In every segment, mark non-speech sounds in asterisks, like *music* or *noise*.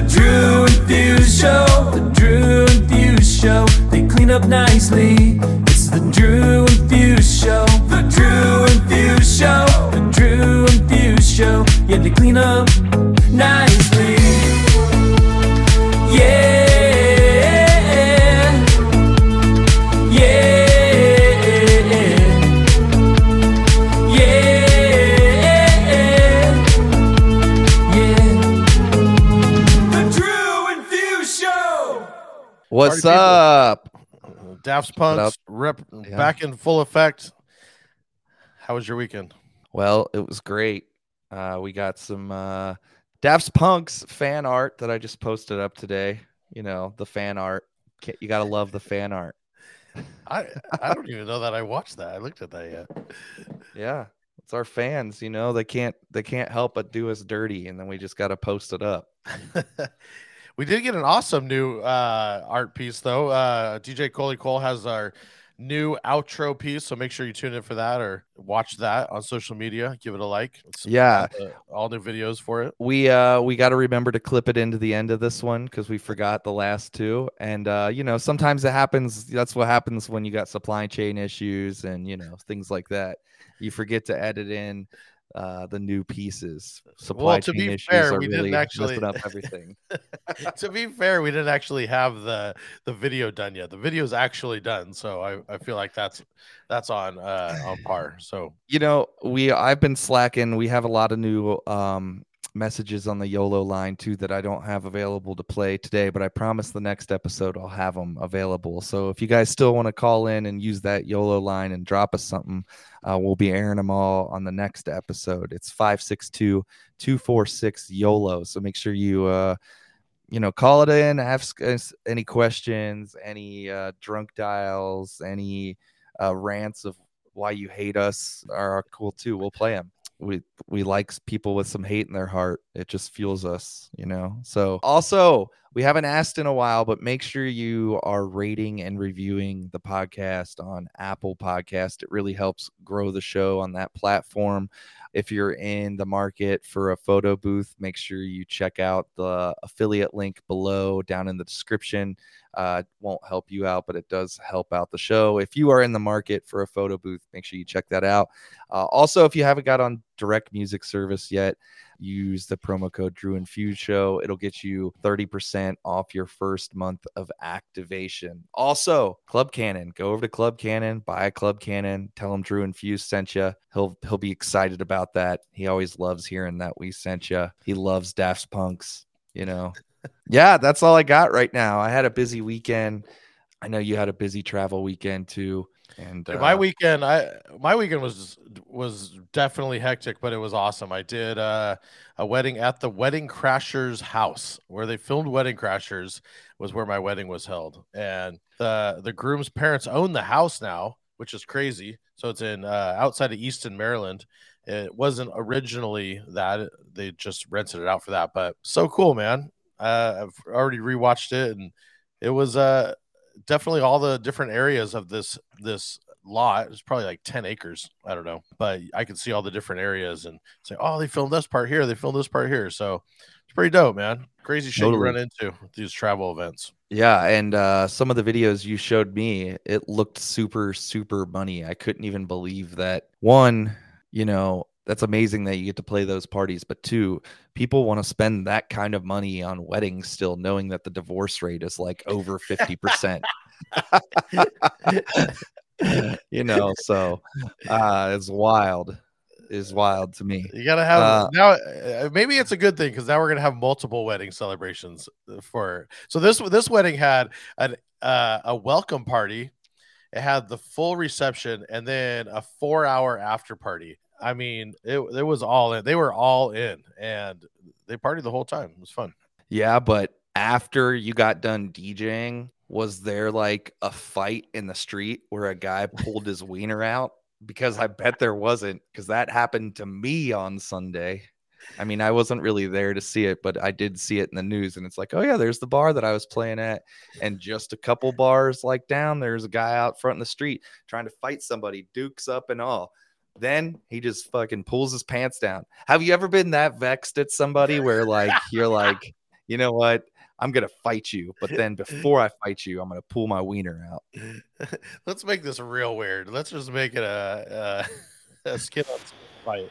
The Drew and Fuse Show. The Drew and Fuse Show. They clean up nicely. It's the Drew and Fuse Show. The Drew and Fuse Show. The Drew and Fuse Show. Yeah, they clean up nicely. What's people. up? Daft? Punk's rep Yeah. back in full effect. How was your weekend? Well, it was great. Uh, we got some uh, Daft Punk's fan art that I just posted up today. You know, the fan art. You gotta love the fan art. I I don't even know that I watched that. I looked at that yet. Yeah, it's our fans. You know, they can't they can't help but do us dirty, and then we just gotta post it up. *laughs* we did get an awesome new uh, art piece though. Uh, DJ Coley Cole has our new outro piece, so make sure you tune in for that or watch that on social media. Give it a like. It's, Yeah. all new videos for it. we uh we got to remember to clip it into the end of this one because we forgot the last two and uh you know sometimes it happens that's what happens when you got supply chain issues and you know things like that you forget to edit in uh the new pieces supply to chain be fair, we didn't actually- up *laughs* everything *laughs* to be fair, we didn't actually have the the video done yet. The video is actually done, so I, I feel like that's that's on uh on par. So you know we i've been slacking we have a lot of new um messages on the yolo line too that i don't have available to play today but i promise the next episode i'll have them available so if you guys still want to call in and use that yolo line and drop us something uh, we'll be airing them all on the next episode it's 562-246 yolo so make sure you uh you know call it in ask us any questions any uh drunk dials any uh rants of why you hate us are cool too. We'll play them. We we like people with some hate in their heart. It just fuels us, you know. So also we haven't asked in a while, but make sure you are rating and reviewing the podcast on Apple Podcast. It really helps grow the show on that platform. If you're in the market for a photo booth, make sure you check out the affiliate link below down in the description uh, won't help you out, but it does help out the show. If you are in the market for a photo booth, make sure you check that out. Uh, also, if you haven't got on direct music service yet, use the promo code Drew and Fuse Show. It'll get you 30% off your first month of activation. Also, Club Cannon. Go over to Club Cannon, buy a Club Cannon, tell him Drew and Fuse sent you. He'll he'll be excited about that. He always loves hearing that we sent you. He loves Daft Punks, you know *laughs* yeah, that's all I got right now. I had a busy weekend. I know you had a busy travel weekend too. And Dude, uh, my weekend, I my weekend was was definitely hectic, but it was awesome. I did uh, a wedding at the Wedding Crashers house where they filmed Wedding Crashers was where my wedding was held, and the the groom's parents own the house now, which is crazy. So it's in uh, outside of Easton, Maryland. It wasn't originally that they just rented it out for that, but so cool, man. Uh, I've already rewatched it, and it was uh definitely all the different areas of this this lot. It's probably like 10 acres. I don't know. But I could see all the different areas and say, oh, they filmed this part here, they filmed this part here. So it's pretty dope, man. Crazy shit you run into with these travel events. yeah, and uh, some of the videos you showed me, it looked super, super money. I couldn't even believe that. One, you know, that's amazing that you get to play those parties, but two, people want to spend that kind of money on weddings still, knowing that the divorce rate is like over fifty percent. *laughs* you know, so uh, it's wild. Is wild to me. You gotta have Uh, now. uh, Maybe it's a good thing because now we're gonna have multiple wedding celebrations for. So this this wedding had an uh, a welcome party. It had the full reception and then a four hour after party. I mean, it it was all in. They were all in, and they partied the whole time. It was fun. Yeah, but after you got done DJing, was there like a fight in the street where a guy pulled his wiener out? Because I bet there wasn't, because that happened to me on Sunday. I mean, I wasn't really there to see it, but I did see it in the news, and it's like, oh yeah, there's the bar that I was playing at, and just a couple bars like down, there's a guy out front in the street trying to fight somebody, dukes up and all. Then he just fucking pulls his pants down. Have you ever been that vexed at somebody where like you're like you know what? I'm gonna fight you, but then before I fight you, I'm gonna pull my wiener out. *laughs* Let's make this real weird. Let's just make it a a, a skin on fight.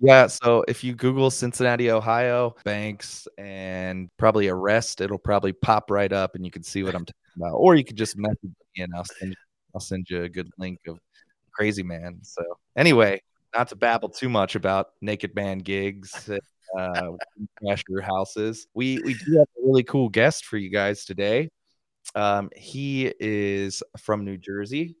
Yeah, so if you Google Cincinnati, Ohio, banks and probably arrest, it'll probably pop right up and you can see what I'm talking about. Or you could just message me and I'll send you, I'll send you a good link of crazy man. So anyway, not to babble too much about naked man gigs, *laughs* uh, crasher houses. We we do have a really cool guest for you guys today. Um, he is from New Jersey.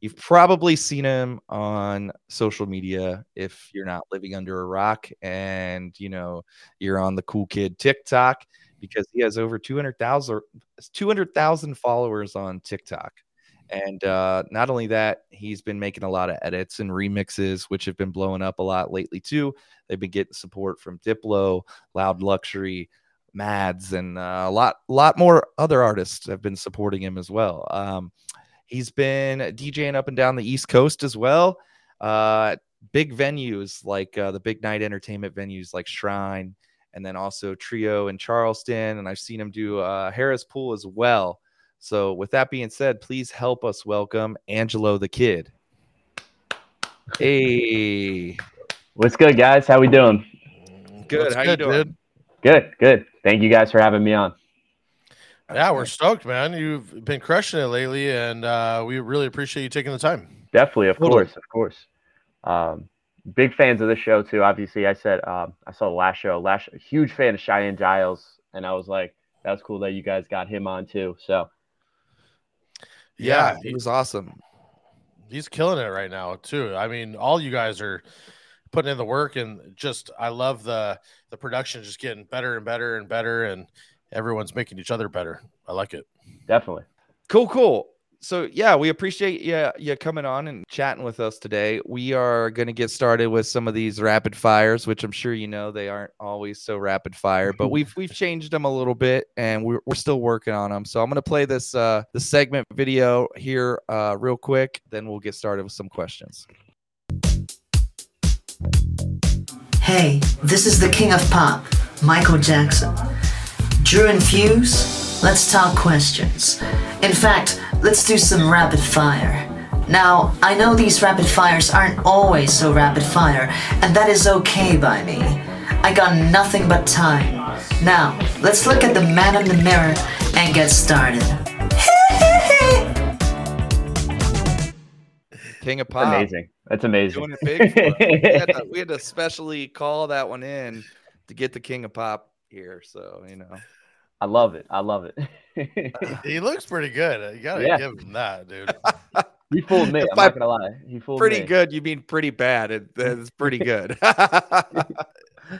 You've probably seen him on social media if you're not living under a rock and you know you're on the cool kid TikTok because he has over 200,000 200,000 followers on TikTok. And uh, not only that, he's been making a lot of edits and remixes, which have been blowing up a lot lately too. They've been getting support from Diplo, Loud Luxury, Mads, and uh, a lot, lot more other artists have been supporting him as well. Um, He's been DJing up and down the East Coast as well. Uh, big venues like uh, the big night entertainment venues like Shrine, and then also Trio in Charleston. And I've seen him do uh, Harrah's Pool as well. So, with that being said, please help us welcome Angelo the Kid. Hey, what's good, guys? How we doing? Good. What's How good, you doing? dude? Good, good. Thank you guys for having me on. Yeah, we're stoked, man. You've been crushing it lately, and uh, we really appreciate you taking the time. Definitely, of Totally. course, of course. Um, big fans of the show too. Obviously, I said um, I saw the last show. Last huge fan of Cheyenne Giles, and I was like, that was cool that you guys got him on too. So Yeah, Yeah, it was awesome. he's killing it right now too. I mean, all you guys are putting in the work, and just I love the the production just getting better and better and better, and everyone's making each other better. I like it. definitely. Cool, cool. So yeah, we appreciate you you coming on and chatting with us today. We are going to get started with some of these rapid fires, which I'm sure you know they aren't always so rapid fire, but we've we've *laughs* changed them a little bit, and we're we're still working on them. So I'm going to play this uh the segment video here uh real quick, then we'll get started with some questions. Hey, this is the king of pop, Michael Jackson. Drew and Fuse, let's talk questions. In fact, let's do some rapid fire. Now, I know these rapid fires aren't always so rapid fire, and that is okay by me. I got nothing but time. Now, let's look at the man in the mirror and get started. King of Pop, amazing. That's amazing. doing it big. For we, had to, *laughs* we had to specially call that one in to get the King of Pop here. So you know, I love it. I love it. He *laughs* looks pretty good. Uh, you gotta Yeah. give him that, dude. *laughs* he fooled me. I'm By not gonna lie. He fooled me. pretty me. good. You mean pretty bad? It, it's pretty good. *laughs*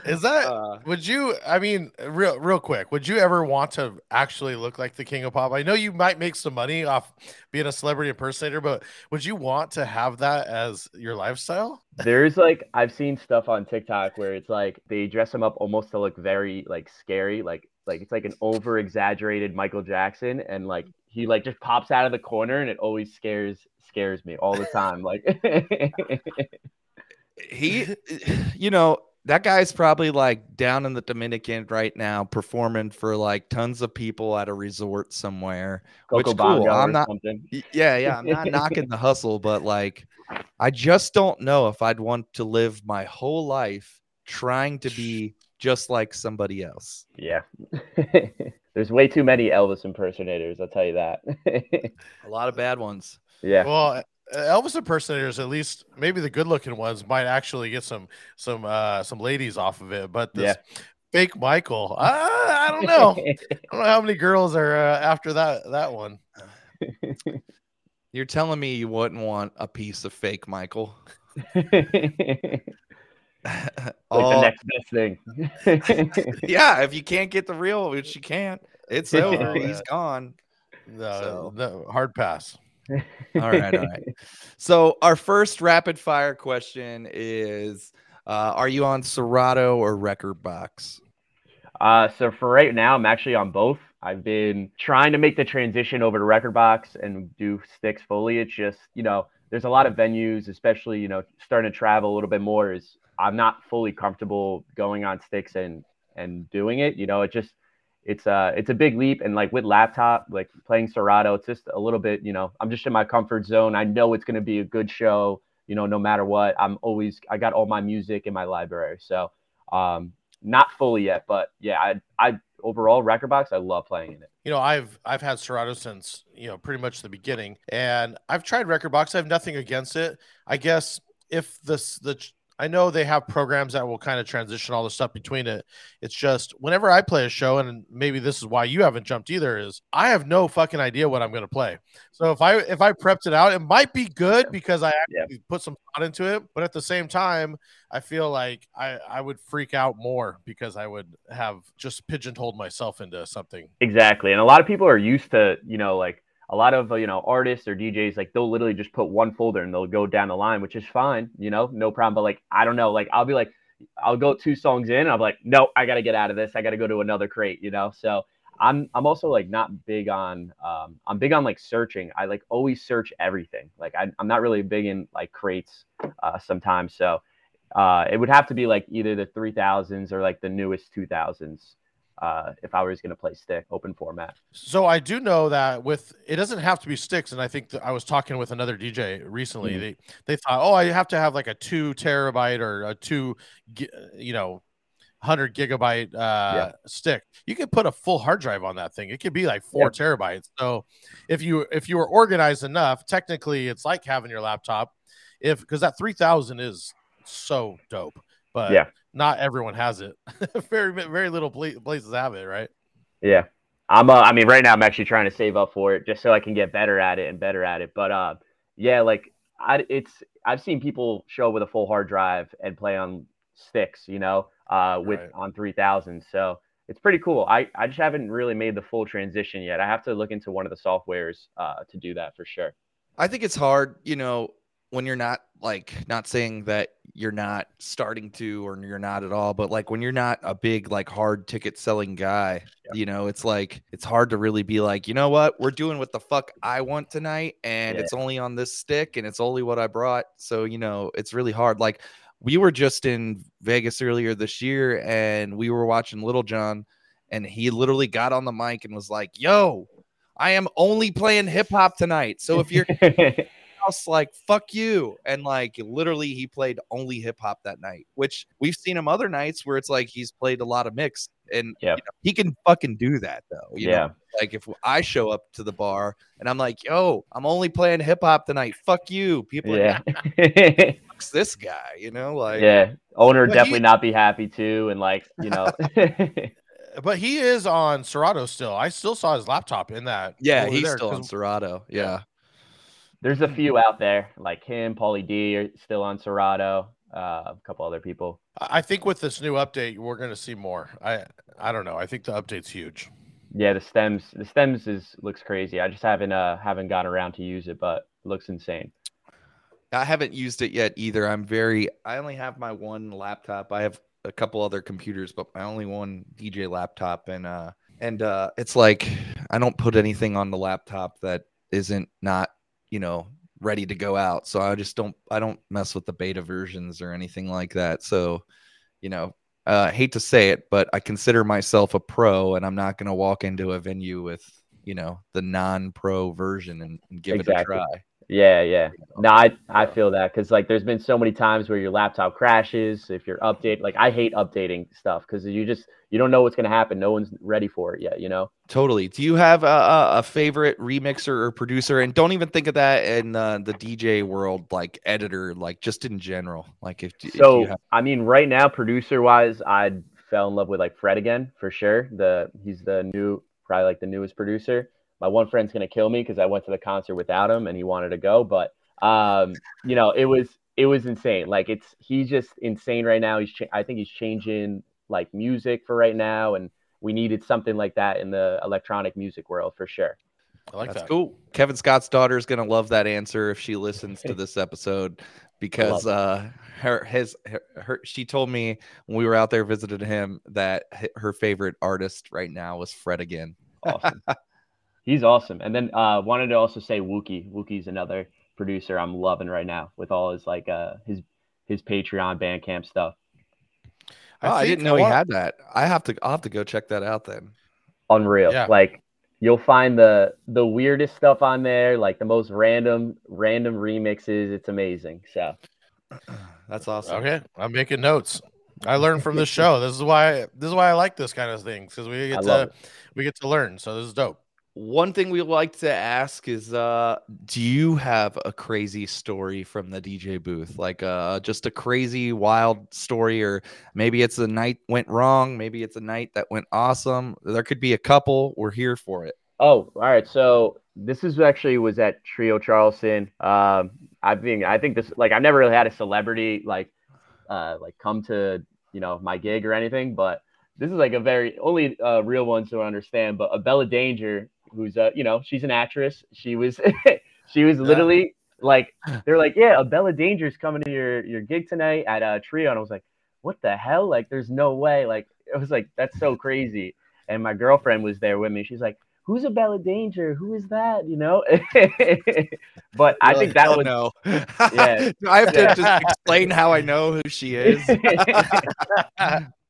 Is that? Uh, Would you? I mean, real real quick. Would you ever want to actually look like the king of pop? I know you might make some money off being a celebrity impersonator, but would you want to have that as your lifestyle? There's like I've seen stuff on TikTok where it's like they dress him up almost to look very like scary, like like it's like an over exaggerated Michael Jackson, and like he like just pops out of the corner, and it always scares scares me all the time. Like *laughs* *laughs* he, you know, that guy's probably like down in the Dominican right now, performing for like tons of people at a resort somewhere. Which cool. Bongo I'm not- something. Yeah, yeah. I'm not knocking the hustle, but like, I just don't know if I'd want to live my whole life trying to be just like somebody else. Yeah. *laughs* There's way too many Elvis impersonators, I'll tell you that. *laughs* A lot of bad ones. yeah. Well, Elvis impersonators, at least maybe the good looking ones, might actually get some some uh some ladies off of it. But this fake Michael, uh, I don't know. I *laughs* don't know how many girls are uh, after that that one. You're telling me you wouldn't want a piece of fake Michael? *laughs* like All- the next best thing. *laughs* yeah, if you can't get the real, which you can't, it's over. He's gone. No, So- no, hard pass. All right, all right. So our first rapid fire question is: uh, Are you on Serato or Rekordbox? Uh, so for right now, I'm actually on both. I've been trying to make the transition over to Rekordbox and do sticks fully. It's just, you know, there's a lot of venues, especially, you know, starting to travel a little bit more. Is I'm not fully comfortable going on sticks and and doing it. You know, it just it's uh it's a big leap and like with laptop like playing serato it's just a little bit you know i'm just in my comfort zone. I know it's going to be a good show you know no matter what. I'm always i got all my music in my library so um not fully yet but yeah i i overall Rekordbox i love playing in it. You know i've i've had serato since you know pretty much the beginning and i've tried Rekordbox. I have nothing against it. I guess if this the I know they have programs that will kind of transition all the stuff between it. It's just whenever I play a show, and maybe this is why you haven't jumped either, is I have no fucking idea what I'm going to play. So if I if I prepped it out, it might be good because I actually yeah. put some thought into it. But at the same time, I feel like I I would freak out more because I would have just pigeonholed myself into something. Exactly, and a lot of people are used to you know like a lot of uh, you know artists or DJs like they'll literally just put one folder and they'll go down the line, which is fine, you know, no problem. But like I don't know, like I'll be like I'll go two songs in, I'm like, no, I gotta get out of this. I gotta go to another crate, you know. So I'm I'm also like not big on um I'm big on like searching. I like always search everything. Like I, I'm not really big in like crates uh, sometimes. So uh, it would have to be like either the 3000s or like the newest 2000s uh, if I was going to play stick open format. So I do know that with it doesn't have to be sticks, and I think I was talking with another DJ recently. Mm-hmm. They they thought, oh, I have to have like a two terabyte or a two, you know, hundred gigabyte uh, yeah. stick. You could put a full hard drive on that thing. It could be like four yeah. terabytes. So if you if you were organized enough, technically, it's like having your laptop. If because that three thousand is so dope but yeah, not everyone has it. *laughs* very very little places have it, right? Yeah. I'm uh, I mean right now I'm actually trying to save up for it just so I can get better at it and better at it. But uh yeah, like I it's I've seen people show with a full hard drive and play on sticks, you know, uh with right. on 3000. So it's pretty cool. I, I just haven't really made the full transition yet. I have to look into one of the softwares uh, to do that for sure. I think it's hard, you know, when you're not like not saying that you're not starting to or you're not at all but like when you're not a big like hard ticket selling guy yeah. you know it's like it's hard to really be like you know what we're doing what the fuck i want tonight and yeah. it's only on this stick and it's only what i brought so you know it's really hard like we were just in vegas earlier this year and we were watching Lil Jon and he literally got on the mic and was like yo i am only playing hip-hop tonight so if you're *laughs* house like fuck you and like literally he played only hip hop that night which we've seen him other nights where it's like he's played a lot of mix and yeah you know, he can fucking do that though yeah know? like if i show up to the bar and i'm like yo i'm only playing hip hop tonight fuck you people yeah like, fuck's this guy you know like yeah owner definitely he, not be happy too and like you know *laughs* but he is on Serato still. I still saw his laptop in that. Yeah, he's there, still on Serato. Yeah there's a few out there like him, Pauly D are still on Serato, uh, a couple other people. I think with this new update, we're going to see more. I I don't know. I think the update's huge. Yeah, the stems the stems is looks crazy. I just haven't uh haven't gotten around to use it, but it looks insane. I haven't used it yet either. I'm very I only have my one laptop. I have a couple other computers, but my only one DJ laptop and uh and uh it's like I don't put anything on the laptop that isn't not you know ready to go out. So i just don't i don't mess with the beta versions or anything like that. So you know uh, hate to say it but i consider myself a pro and i'm not going to walk into a venue with you know the non-pro version and, and give exactly. it a try yeah, yeah. No, I I feel that because like there's been so many times where your laptop crashes if you're update. Like I hate updating stuff because you just you don't know what's gonna happen. No one's ready for it yet. You know. Totally. Do you have a, a favorite remixer or producer? And don't even think of that in uh, the DJ world, like editor, like just in general. Like if so, if have- I mean, right now, producer wise, I fell in love with like Fred again for sure. The he's the new probably like the newest producer my one friend's gonna kill me because I went to the concert without him and he wanted to go. But um, you know, it was it was insane. Like it's he's just insane right now. He's cha- I think he's changing like music for right now, and we needed something like that in the electronic music world for sure. I like That's that. cool. Kevin Scott's daughter is gonna love that answer if she listens to this episode *laughs* because uh her his her, her, she told me when we were out there visiting him that her favorite artist right now was Fred again. Awesome. *laughs* He's awesome. And then uh wanted to also say Wuki. Wuki's another producer I'm loving right now with all his like uh his his Patreon Bandcamp stuff. I, oh, I didn't know he had that. I have to I'll have to go check that out then. unreal. Yeah. Like you'll find the the weirdest stuff on there, like the most random random remixes. It's amazing. So *clears throat* That's awesome. Okay, I'm making notes. I learned from this show. This is why this is why I like this kind of things because we get love to we get to learn. So this is dope. One thing we like to ask is uh do you have a crazy story from the DJ booth? Like uh just a crazy wild story or maybe it's a night went wrong, maybe it's a night that went awesome. There could be a couple. We're here for it. Oh, all right. So this is actually was at Trio Charleston. Um, I think I think this like I've never really had a celebrity like uh like come to you know my gig or anything, but this is like a very only uh, real ones who understand. But Abella Danger, who's a you know she's an actress. She was *laughs* she was literally like *laughs* they're like yeah, Abella Danger's coming to your your gig tonight at a Trio, and I was like, what the hell? Like there's no way. Like it was like that's so crazy. And my girlfriend was there with me. She's like, who's Abella Danger? Who is that? You know? *laughs* but I think that was no. Yeah. I have to just explain how I know who she is.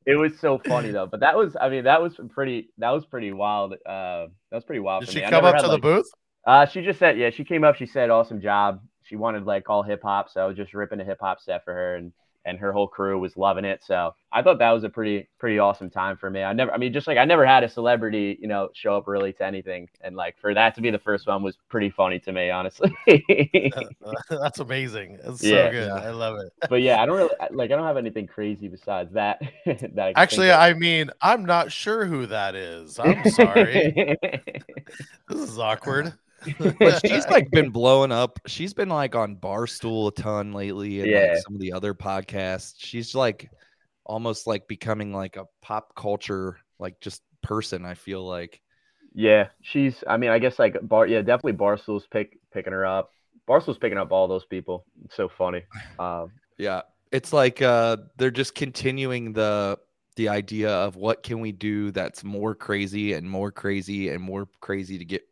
It was so funny though. But that was I mean, that was pretty that was pretty wild. Uh that was pretty wild. Did for she me. Come up had, to like- the booth? Uh she just said yeah, she came up, she said awesome job. She wanted like all hip hop, so I was just ripping a hip hop set for her and and her whole crew was loving it. So I thought that was a pretty pretty awesome time for me. I never I mean just like I never had a celebrity, you know, show up really to anything. And like for that to be the first one was pretty funny to me, honestly. *laughs* *laughs* That's amazing. It's Yeah. so good. I love it. but yeah, I don't really *laughs* like I don't have anything crazy besides that. that I Actually. I mean, I'm not sure who that is. I'm sorry. this is awkward. *laughs* but she's like been blowing up. She's been like on Barstool a ton lately and Yeah. like some of the other podcasts. She's like almost like becoming like a pop culture like just person, I feel like. yeah, she's. I mean, I guess like Bar. Yeah, definitely Barstool's pick picking her up. Barstool's picking up all those people. It's so funny. *sighs* Um, Yeah. It's like uh they're just continuing the the idea of what can we do that's more crazy and more crazy and more crazy to get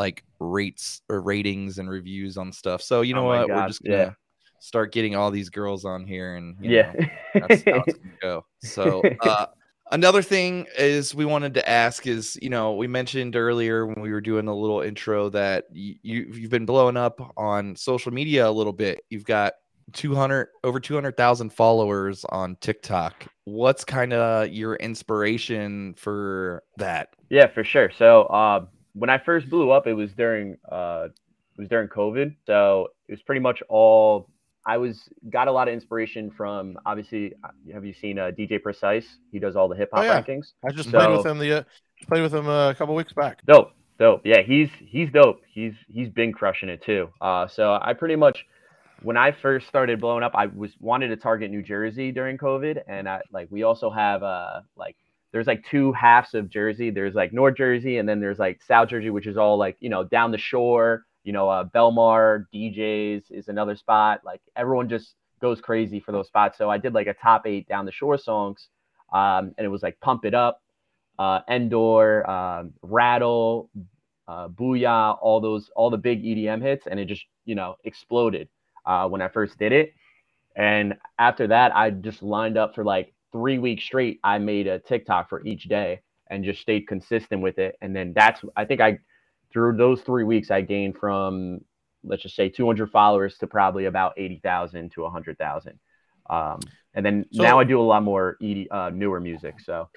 like rates or ratings and reviews on stuff. So you know Oh what? We're just gonna yeah. start getting all these girls on here and you yeah. know, that's how it's gonna go. *laughs* So uh another thing is we wanted to ask is you know we mentioned earlier when we were doing a little intro that you you've been blowing up on social media a little bit. You've got 200 over 200,000 followers on TikTok. What's kind of your inspiration for that? Yeah, for sure. So uh, when I first blew up, it was during uh, it was during COVID. So it was pretty much all I was got a lot of inspiration from. Obviously, uh, have you seen uh, DJ Precise? He does all the hip hop Oh, yeah. rankings. I just played with him the uh, played with him a couple weeks back. Dope, dope. Yeah, he's he's dope. He's he's been crushing it too. Uh, so I pretty much when I first started blowing up, I was wanted to target New Jersey during COVID, and I like we also have uh like there's like two halves of Jersey. There's like North Jersey, and then there's like South Jersey, which is all like you know down the shore. You know, uh, Belmar D'Jais is another spot. Like everyone just goes crazy for those spots. So I did like a top eight down the shore songs, um, and it was like Pump It Up, uh, Endor, um, Rattle, uh, Booyah, all those, all the big EDM hits, and it just, you know, exploded uh, when I first did it. And after that, I just lined up for like three weeks straight. I made a TikTok for each day and just stayed consistent with it. And then that's, I think I, through those three weeks, I gained from, let's just say 200 followers to probably about 80,000 to 100,000. Um, and then So- now I do a lot more ED, uh, newer music. So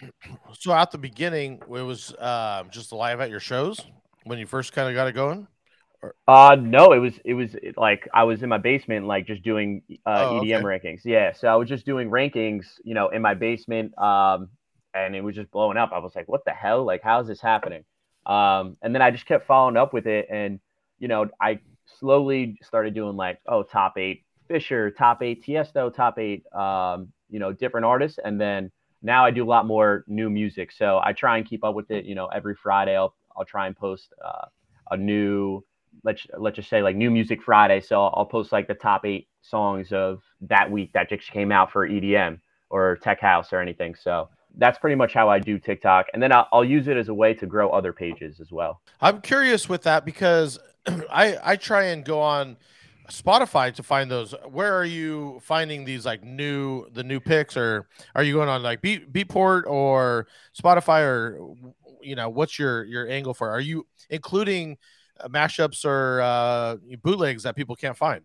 So at the beginning, it was uh, just live at your shows when you first kind of got it going. Uh no, it was it was like I was in my basement like just doing uh Oh, EDM rankings. Yeah, so I was just doing rankings, you know, in my basement um and it was just blowing up. I was like, what the hell? Like how is this happening? Um and then I just kept following up with it and you know, I slowly started doing like oh, top 8 Fisher, top 8 Tiesto, top 8 um you know, different artists and then now I do a lot more new music. So I try and keep up with it, you know, every Friday I'll I'll try and post uh, a new let's let's just say like new music Friday. So I'll, I'll post like the top eight songs of that week that just came out for EDM or tech house or anything. So that's pretty much how I do TikTok, and then I'll, I'll use it as a way to grow other pages as well. I'm curious with that because *clears throat* I I try and go on Spotify to find those. Where are you finding these like new the new picks, or are you going on like Beat Beatport or Spotify, or you know, what's your your angle for? Are you including mashups or uh, bootlegs that people can't find?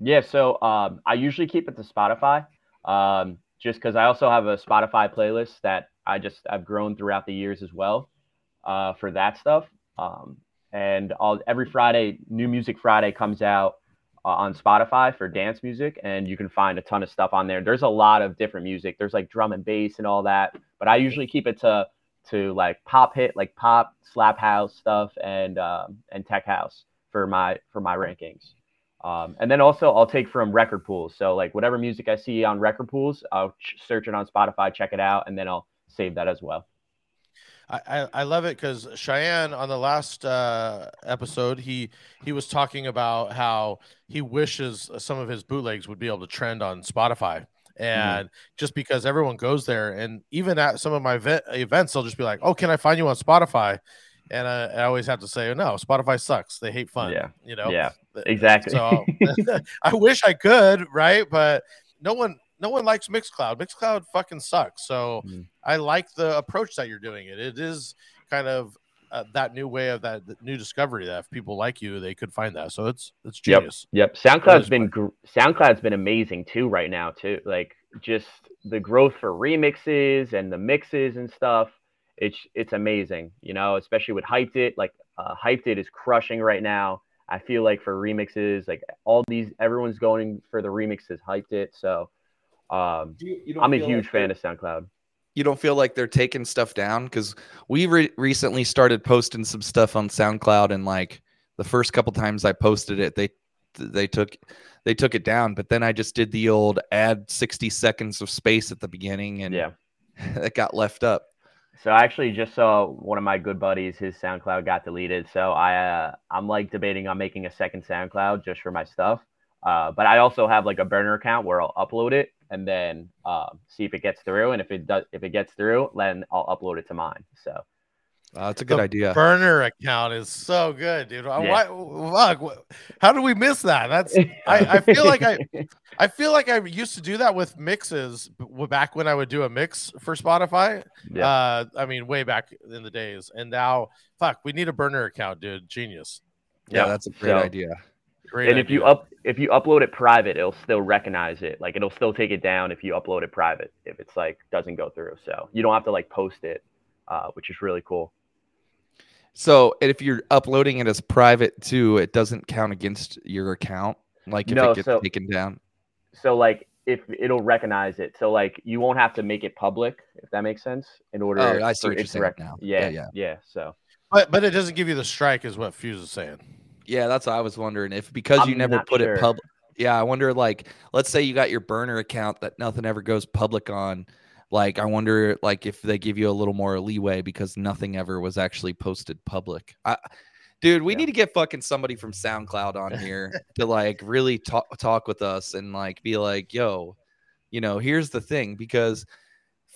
Yeah, so um, I usually keep it to Spotify, um, just because I also have a Spotify playlist that I just I've grown throughout the years as well uh, for that stuff. Um, and every Friday, New Music Friday comes out uh, on Spotify for dance music, and you can find a ton of stuff on there. There's a lot of different music. There's like drum and bass and all that, but I usually keep it to to like pop hit, like pop slap house stuff, and um, and tech house for my for my rankings. Um, and then also I'll take from record pools. So like whatever music I see on record pools, I'll ch- search it on Spotify, check it out, and then I'll save that as well. I, I, love it because Cheyenne on the last uh, episode he he was talking about how he wishes some of his bootlegs would be able to trend on Spotify and mm-hmm. just because everyone goes there and even at some of my ve- events they'll just be like oh can I find you on Spotify and I, I, always have to say, no, Spotify sucks. They hate fun. Yeah, you know. Yeah, exactly. So *laughs* *laughs* I wish I could, right? But no one, no one likes Mixcloud. Mixcloud fucking sucks. So mm. I like the approach that you're doing it. It is kind of uh, that new way of that new discovery that if people like you, they could find that. So it's it's genius. Yep. Yep. SoundCloud's been gr- SoundCloud's been amazing too right now too. Like just the growth for remixes and the mixes and stuff it's it's amazing, you know, especially with Hypeddit. Like uh, Hypeddit is crushing right now. I feel like for remixes, like all these, everyone's going for the remixes. Hypeddit, so um, you, you I'm a huge like fan of SoundCloud. You don't feel like they're taking stuff down because we re- recently started posting some stuff on SoundCloud, and like the first couple times I posted it, they they took they took it down. But then I just did the old add 60 seconds of space at the beginning, and yeah, *laughs* that got left up. So I actually just saw one of my good buddies, his SoundCloud got deleted. So I uh, I'm like debating on making a second SoundCloud just for my stuff. Uh, but I also have like a burner account where I'll upload it and then uh, see if it gets through. And if it does, if it gets through, then I'll upload it to mine. So uh, that's a good the idea. Burner account is so good, dude. Yeah. Why, fuck, how did we miss that? That's I, I feel like I *laughs* I feel like I used to do that with mixes back when I would do a mix for Spotify. Yeah. Uh, I mean, way back in the days, and now, fuck, we need a burner account, dude. Genius. Yeah, yeah that's a great so, idea. Great and idea. if you up if you upload it private, it'll still recognize it. Like it'll still take it down if you upload it private. If it's like doesn't go through, so you don't have to like post it, uh, which is really cool. So if you're uploading it as private too, it doesn't count against your account. Like if no, it gets so, taken down. So like if it'll recognize it, so like you won't have to make it public, if that makes sense. In order, oh, I see what you're saying rec- now. Yeah, yeah, yeah, yeah. So, but but it doesn't give you the strike, is what Fuse is saying. Yeah, that's what I was wondering. If because I'm you never put sure. it public. Yeah, I wonder. Like, let's say you got your burner account that nothing ever goes public on like i wonder like if they give you a little more leeway because nothing ever was actually posted public I, dude we yeah. need to get fucking somebody from soundcloud on *laughs* here to like really talk talk with us and like be like yo you know here's the thing because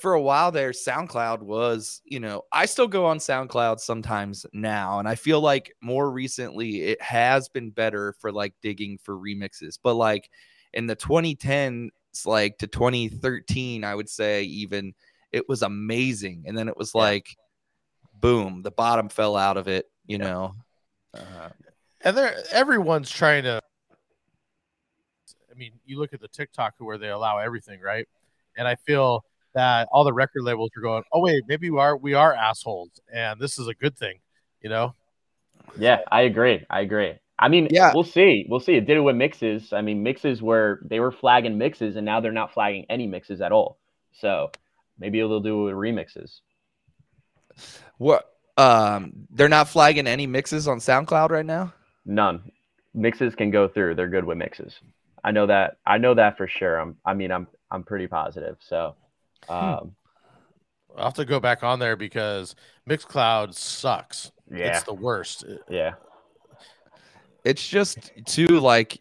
for a while there soundcloud was you know i still go on soundcloud sometimes now and i feel like more recently it has been better for like digging for remixes but like in the 2010 like to 2013 i would say even it was amazing and then it was like boom the bottom fell out of it you yeah. know? Uh, and there everyone's trying to i mean you look at the tiktok where they allow everything right? And i feel that all the record labels are going oh wait maybe we are we are assholes and this is a good thing you know yeah i agree i agree I mean, yeah, we'll see. We'll see. It did it with mixes. I mean, mixes where they were flagging mixes and now they're not flagging any mixes at all. So maybe they'll do it with remixes. What? Um, they're not flagging any mixes on SoundCloud right now. None. Mixes can go through. They're good with mixes. I know that. I know that for sure. I'm. I mean, I'm. I'm pretty positive. So. Hmm. Um, I'll have to go back on there because Mixcloud sucks. Yeah. It's the worst. Yeah it's just too like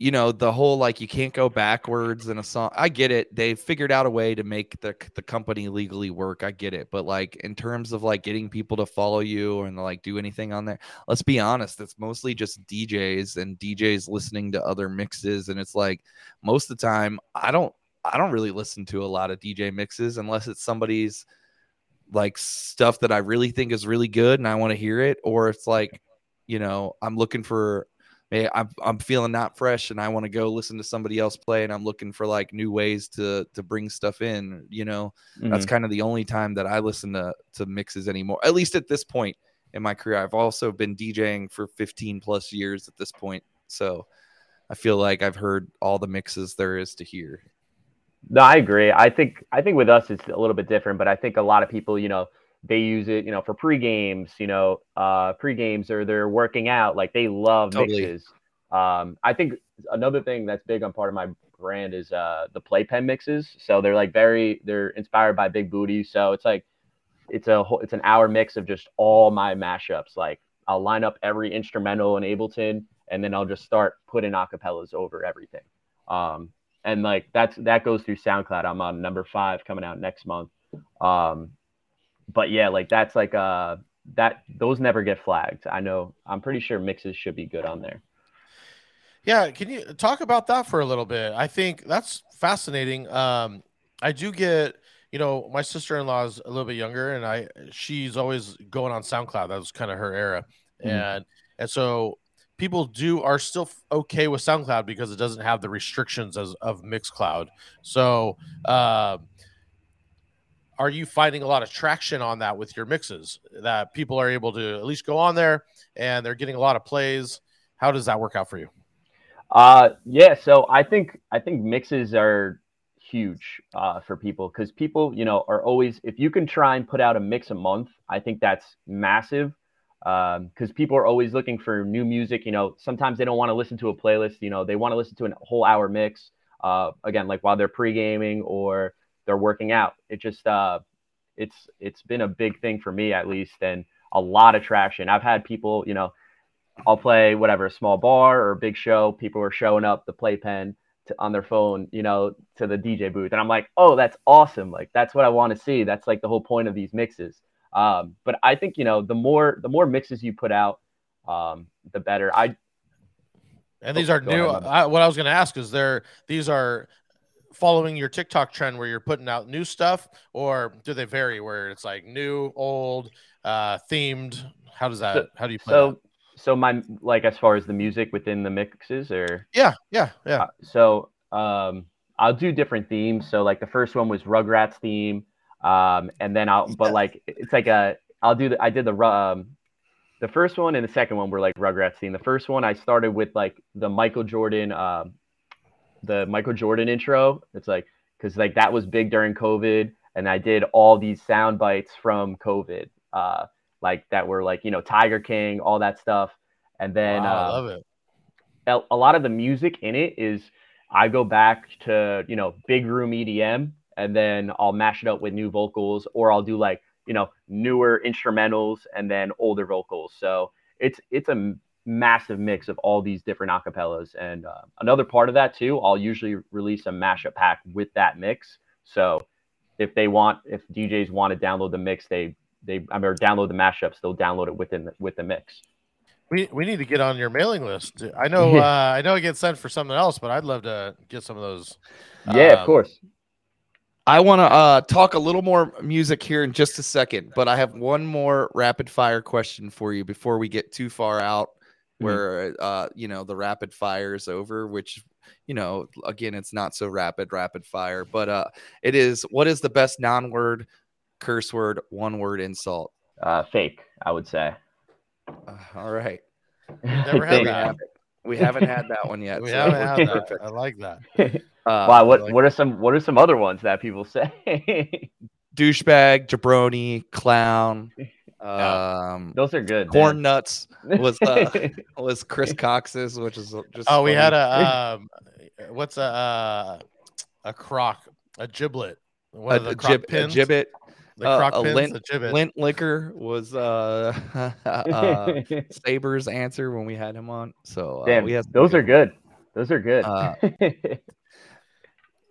you know the whole like you can't go backwards in a song i get it they figured out a way to make the the company legally work i get it but like in terms of like getting people to follow you and like do anything on there let's be honest it's mostly just djs and djs listening to other mixes and it's like most of the time i don't i don't really listen to a lot of dj mixes unless it's somebody's like stuff that I really think is really good and I want to hear it, or it's like, you know, I'm looking for I'm I'm feeling not fresh and I want to go listen to somebody else play and I'm looking for like new ways to to bring stuff in, you know. That's Mhm. kind of the only time that I listen to to mixes anymore. At least at this point in my career. I've also been DJing for 15 plus years at this point. So I feel like I've heard all the mixes there is to hear. No, I agree. I think I think with us it's a little bit different, but I think a lot of people, you know, they use it, you know, for pre games, you know, uh pre games or they're working out, like they love Totally. mixes. Um, I think another thing that's big on part of my brand is uh the playpen mixes. So they're like very they're inspired by Big Booty. So it's like it's a whole it's an hour mix of just all my mashups. Like I'll line up every instrumental in Ableton and then I'll just start putting acapellas over everything. Um and like that's that goes through SoundCloud. I'm on number five coming out next month. Um, but yeah, like that's like uh that those never get flagged. I know. I'm pretty sure mixes should be good on there. Yeah, can you talk about that for a little bit? I think that's fascinating. Um, I do get, you know, my sister-in-law is a little bit younger, and I she's always going on SoundCloud. That was kind of her era, Mhm. and and so people do are still okay with SoundCloud because it doesn't have the restrictions as of Mixcloud. So, uh, are you finding a lot of traction on that with your mixes? That people are able to at least go on there and they're getting a lot of plays. How does that work out for you? Uh, yeah. So I think I think mixes are huge uh, for people because people, you know, are always if you can try and put out a mix a month, I think that's massive. Because people are always looking for new music. You know, sometimes they don't want to listen to a playlist. You know, they want to listen to a whole hour mix. Uh, again, like while they're pre gaming or they're working out. It just uh, it's it's been a big thing for me at least, and a lot of traction. I've had people, you know, I'll play whatever a small bar or a big show. People are showing up the playpen on their phone, you know, to the DJ booth, and I'm like, oh, that's awesome! Like that's what I want to see. That's like the whole point of these mixes. Um, but I think you know the more the more mixes you put out, um, the better. I And Oh, these are new. I, what I was going to ask is there these are following your TikTok trend where you're putting out new stuff, or do they vary? Where it's like new, old, uh, themed? How does that? So- how do you play that? so so my like as far as the music within the mixes or Yeah, yeah, yeah. Uh, so um, I'll do different themes. So like the first one was Rugrats theme, um, and then I'll but like it's like a I'll do the I did the um, the first one and the second one were like Rugrats theme. The first one I started with like the Michael Jordan um, the Michael Jordan intro. It's like because like that was big during COVID, and I did all these sound bites from COVID, uh, like that were like you know Tiger King, all that stuff, and then Wow, I uh, love it. a a lot of the music in it is I go back to you know big room EDM and then I'll mash it up with new vocals or I'll do like you know newer instrumentals and then older vocals. So it's it's a massive mix of all these different acapellas and uh, another part of that too. I'll usually release a mashup pack with that mix. So if they want if DJs want to download the mix, they they I mean or download the mashups, they'll download it within the, with the mix. We we need to get on your mailing list. I know *laughs* uh, I know it gets sent for something else, but I'd love to get some of those. Yeah, Um, of course. I want to uh, talk a little more music here in just a second, but I have one more rapid fire question for you before we get too far out, Mhm. where uh, you know the rapid fire is over. Which, you know, again, it's not so rapid, rapid fire, but uh, it is. What is the best non-word, curse word, one-word insult? Uh, fake, I would say. Uh, all right, *laughs* Never had that. we haven't had that one yet. We so haven't had that. I like that. *laughs* Uh, wow, what like what are some what are some other ones that people say? *laughs* douchebag, jabroni, clown, *laughs* Yeah. um, Those are good. corn nuts was uh, *laughs* was Chris Cox's, which is just Oh, we had a um, what's a uh, a crock, a giblet. One a, of the a crock gib- a pins. gibbet. The uh, crock a pins, lint- the gibbet. Lint liquor was uh, uh Saber's answer when we had him on. So uh, Damn, we had some those good are good. Those are good.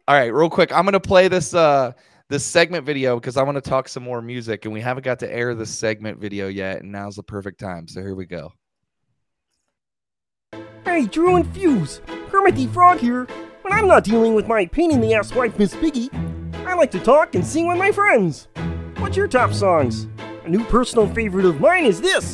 All right, real quick, I'm gonna play this uh this segment video because I want to talk some more music, and we haven't got to air this segment video yet, and now's the perfect time. So here we go. Hey, Drew and Fuse! Kermit the Frog here. When I'm not dealing with my pain in the ass wife, Miss Piggy, I like to talk and sing with my friends. what's your top songs? A new personal favorite of mine is this.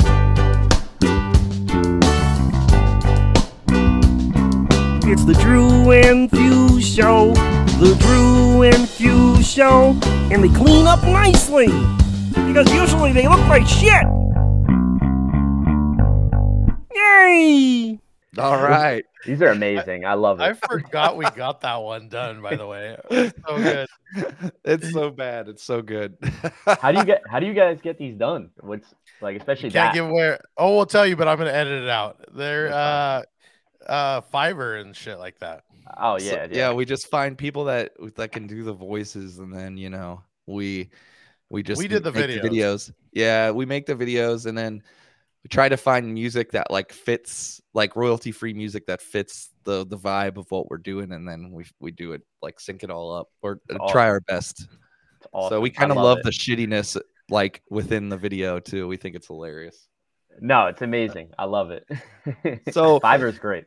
It's the Drew and Fuse Show. The Drew and Fuse Show. And they clean up nicely. Because usually they look like shit. Yay! All right. These are amazing. I love it. I forgot we got that one done. By the way, It was so good. it's so bad. It's so good. How do you get? How do you guys get these done? What's like, especially Can't that? give away. Oh, we'll tell you, but I'm gonna edit it out. They're That's uh, uh, Fiverr and shit like that. Oh So- yeah, yeah. We just find people that that can do the voices, and then you know we we just We did the make videos. Yeah, we make the videos, and then we try to find music that like fits, like royalty free music that fits the the vibe of what we're doing, and then we we do it like sync it all up or uh, Awesome. try our best. Awesome. So we kind of love it. the shittiness like within the video too. We think it's hilarious. No, it's amazing. I love it. *laughs* So- Fiverr's great.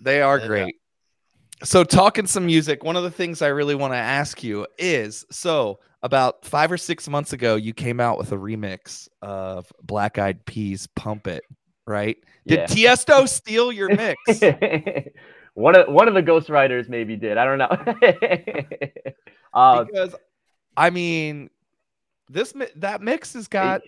They are Yeah. great. So, talking some music, one of the things I really want to ask you is so, about five or six months ago, you came out with a remix of Black Eyed Peas Pump It, right? Did Yeah. Tiesto steal your mix? *laughs* one of one of the ghostwriters maybe did. I don't know. *laughs* uh, because, I mean, this mi- that mix has got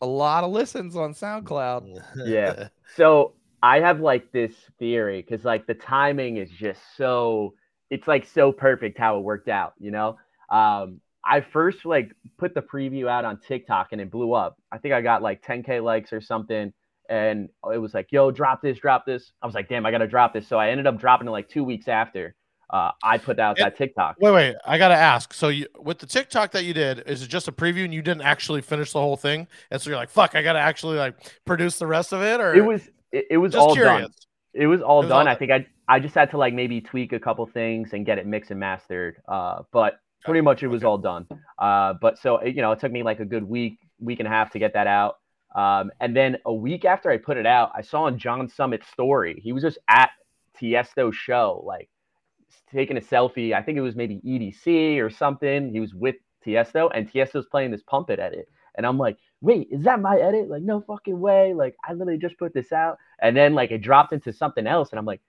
a lot of listens on SoundCloud. *laughs* Yeah. so I have like this theory because like the timing is just so it's like so perfect how it worked out, you know. Um, I first like put the preview out on TikTok and it blew up. I think I got like 10k likes or something, and it was like, "Yo, drop this, drop this." I was like, "Damn, I gotta drop this." So I ended up dropping it like two weeks after uh, I put out And- that TikTok. Wait, wait. I gotta ask. So, you with the TikTok that you did, is it just a preview and you didn't actually finish the whole thing? And so you're like, "Fuck, I gotta actually like produce the rest of it," or It was it, it was just all curious. done. It was all It was done. all I think I I just had to like maybe tweak a couple things and get it mixed and mastered. Uh, but pretty much it was Okay. all done. Uh, but so it- you know, it took me like a good week, week and a half to get that out. Um, and then a week after I put it out, I saw on John Summit's story, he was just at Tiesto's show, like taking a selfie. I think it was maybe EDC or something. He was with Tiesto, and Tiesto's playing this pump it edit. And I'm like, wait, is that my edit? Like, no fucking way. Like, I literally just put this out. And then like it dropped into something else. And I'm like,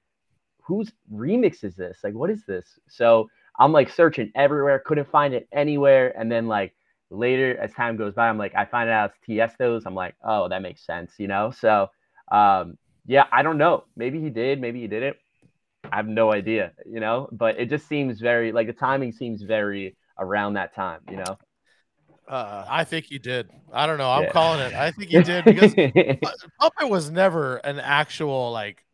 whose remix is this? Like, what is this? So I'm like searching everywhere, couldn't find it anywhere. And then like later as time goes by, I'm like, I find out it's Tiesto's. I'm like, oh, that makes sense, you know? So um, yeah, I don't know. Maybe he did, maybe he didn't. I have no idea, you know, but it just seems very like the timing seems very around that time, you know. Uh, I think he did. I don't know. I'm Yeah. calling it. I think he did *laughs* because Pump It was never an actual like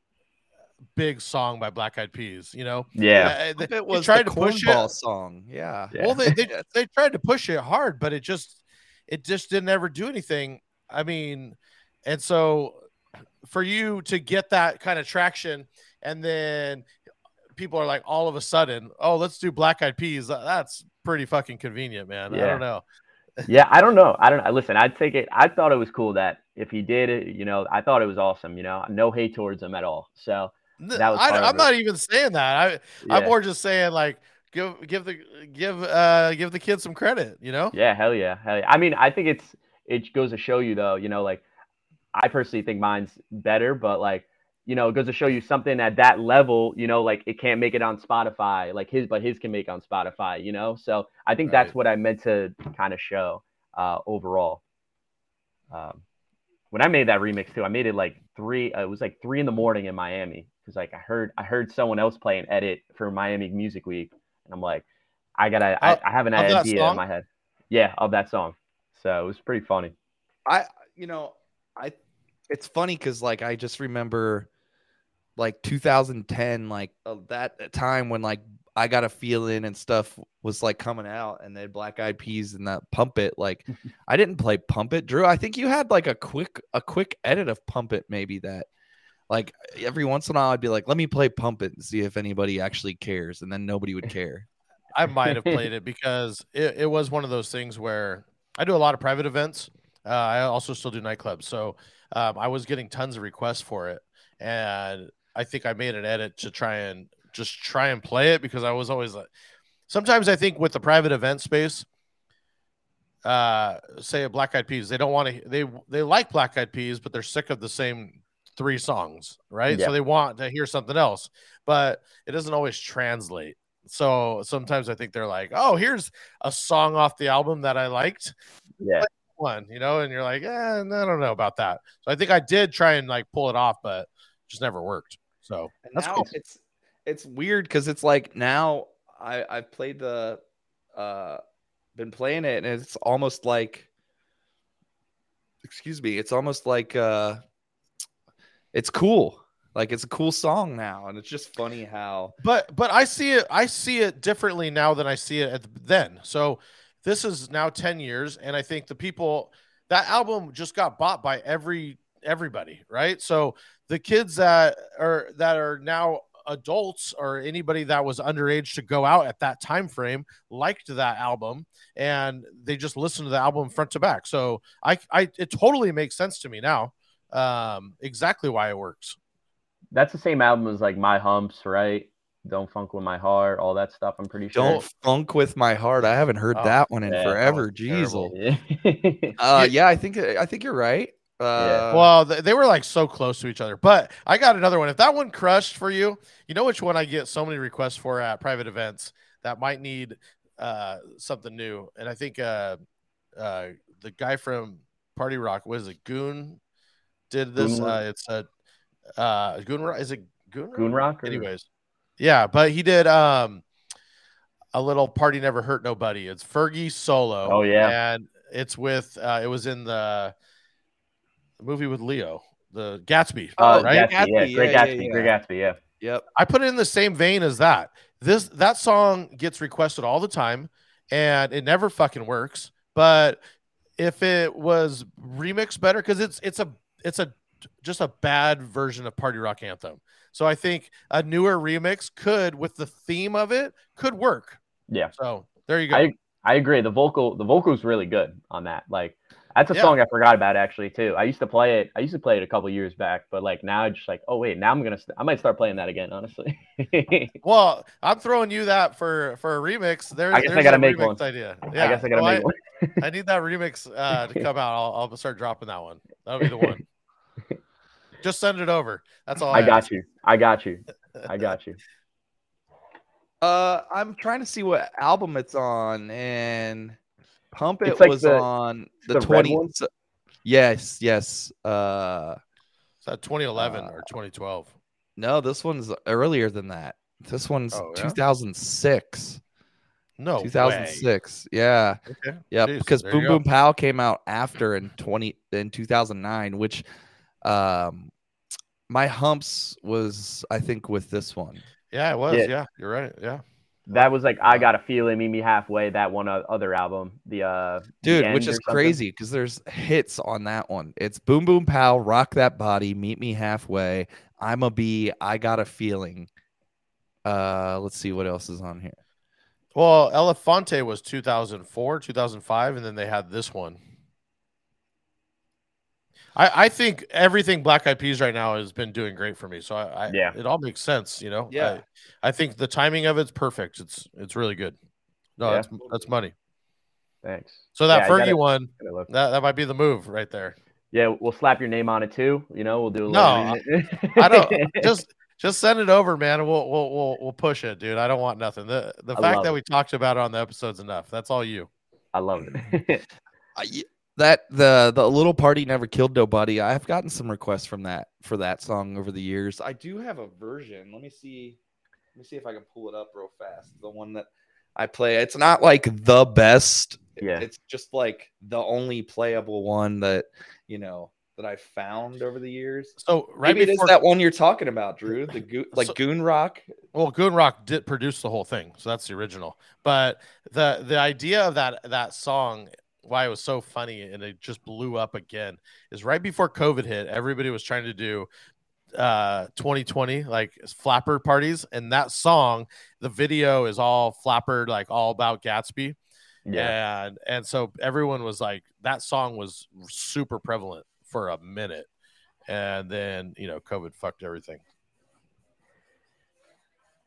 big song by Black Eyed Peas. You know, yeah. Uh, they, It was tried the to push cornball it. song. Yeah. Yeah. Well, they, they *laughs* they tried to push it hard, but it just it just didn't ever do anything. I mean, and so for you to get that kind of traction, and then people are like, all of a sudden, oh, let's do Black Eyed Peas. That's pretty fucking convenient, man. I don't know. Yeah, I don't know. I don't listen. I'd take it. I thought it was cool that if he did it, you know, I thought it was awesome. You know, no hate towards him at all. So That was I, I'm it. not even saying that. I I'm more just saying like give give the give uh give the kid some credit. You know. yeah, hell yeah, hell yeah. I mean, I think it's it goes to show you though. You know, like I personally think mine's better, but like you know, it goes to show you something at that level. You know, like it can't make it on Spotify, like his, but his can make on Spotify. You know, so I think that's what I meant to kind of show uh, overall. Um, when I made that remix too, I made it like three. Uh, it was like three in the morning in Miami because like I heard I heard someone else play an edit for Miami Music Week, and I'm like, I gotta, I, I have an of idea in my head. Yeah, of that song. So it was pretty funny. I you know I it's funny because like I just remember like 2010 like uh, that time when like I got a feeling and stuff was like coming out and then Black Eyed Peas and that Pump It like *laughs* I didn't play Pump It. Drew I think you had like a quick a quick edit of Pump It maybe that like every once in a while I'd be like let me play Pump It and see if anybody actually cares and then nobody would care. I might have played it because it, it was one of those things where I do a lot of private events. Uh, I also still do nightclubs, so um, I was getting tons of requests for it, and I think I made an edit to try and just try and play it because I was always like, sometimes I think with the private event space, uh, say a Black Eyed Peas, they don't want to. They they like Black Eyed Peas, but they're sick of the same three songs, right? Yeah. So they want to hear something else, but it doesn't always translate. So sometimes I think they're like, "Oh, here's a song off the album that I liked." Yeah. One, you know, and you're like, "Eh, I don't know about that." So I think I did try and like pull it off, but just never worked. So And that's now cool. it's it's weird because it's like now I I've played the uh been playing it and it's almost like excuse me, it's almost like uh it's cool. Like it's a cool song now, and it's just funny how but but I see it I see it differently now than I see it at the, then. So this is now 10 years and I think the people that album just got bought by every everybody, right? So the kids that are that are now adults or anybody that was underage to go out at that time frame liked that album and they just listened to the album front to back. So I I it totally makes sense to me now. Um exactly why it works. That's the same album as like My Humps, right? Don't Funk with My Heart, all that stuff. I'm pretty sure. "Don't Funk with My Heart." I haven't heard Oh, that one in yeah, forever. Jeez. *laughs* Uh, yeah, I think I think you're right. Uh, well, th- they were like so close to each other. But I got another one. If that one crushed for you, you know which one I get so many requests for at private events that might need uh, something new. And I think uh, uh, the guy from Party Rock was it Goon did this. Goon Uh, it's a uh, Goon Rock. Is it Goon Rock? Goon Rock. or- Anyways, yeah, but he did um a little party never hurt nobody. It's Fergie solo. Oh, yeah. and it's with uh it was in the, the movie with Leo, the Gatsby. Uh, right? Gatsby, yeah, Gatsby, Great yeah, Gatsby, yeah, Great. Gatsby, yeah. Yep. I put it in the same vein as that. This that song gets requested all the time, and it never fucking works. But if it was remixed better, because it's it's a it's a just a bad version of Party Rock Anthem. So I think a newer remix could, with the theme of it, could work. Yeah. So there you go. I I agree. The vocal the vocal's really good on that. Like that's a Yeah. song I forgot about actually too. I used to play it. I used to play it a couple years back, but like now I just like, oh wait, now I'm gonna st- I might start playing that again. Honestly. *laughs* well, I'm throwing you that for for a remix. There, I guess I gotta a make remix one. idea. Yeah. I guess I gotta Well, make one. I need that remix uh, to *laughs* come out. I'll, I'll start dropping that one. That'll be the one. *laughs* Just send it over. That's all. I, I got ask. you. I got you. I got you. Uh, I'm trying to see what album it's on, and Pump It like was the- on the, the red 20. Yes, yes. Uh, Is that 2011 Uh, or 2012? no, this one's earlier than that. This one's Oh, yeah? 2006. No, 2006. Yeah. Okay. Yeah, Jeez, because there Boom go. Boom Pow came out after in 20 in 2009, which um my humps was I think with this one. Yeah, it was. Yeah. Yeah. you're right. Yeah. That was like I got a feeling, meet me halfway. That one uh, other album, the uh, Dude, End which is crazy because there's hits on that one. It's Boom Boom Pow, Rock That Body, Meet Me Halfway, I'm a Bee, I Got a Feeling. Uh let's see what else is on here. Well, Elephunk was 2004, 2005, and then they had this one. I, I think everything Black Eyed Peas right now has been doing great for me. So I, I Yeah. it all makes sense, you know. Yeah. I, I think the timing of it's perfect. It's it's really good. No, Yeah. that's that's money. Thanks. So that Yeah, I Fergie gotta- one, gotta that, that might be the move right there. Yeah, we'll slap your name on it too. You know, we'll do a No, little. I *laughs* don't just just send it over, man. and We'll we'll we'll, we'll push it, dude. I don't want nothing. The the I fact that it. we talked about it on the episode's enough. That's all you. I love it. *laughs* I, that the the little party never killed nobody. I've gotten some requests from that for that song over the years. I do have a version. Let me see. Let me see if I can pull it up real fast. The one that I play. It's not like the best. Yeah. It's just like the only playable one that you know that I found over the years. So right Maybe it is before that one you're talking about, Drew. The go- *laughs* like So- Goon Rock. Well, Goon Rock did produce the whole thing, so that's the original. But the the idea of that that song, why it was so funny and it just blew up again, is right before COVID hit. Everybody was trying to do uh 2020 like flapper parties, and that song, the video is all flapper, like all about Gatsby, yeah. and and so everyone was like that song was super prevalent for a minute, and then you know COVID fucked everything.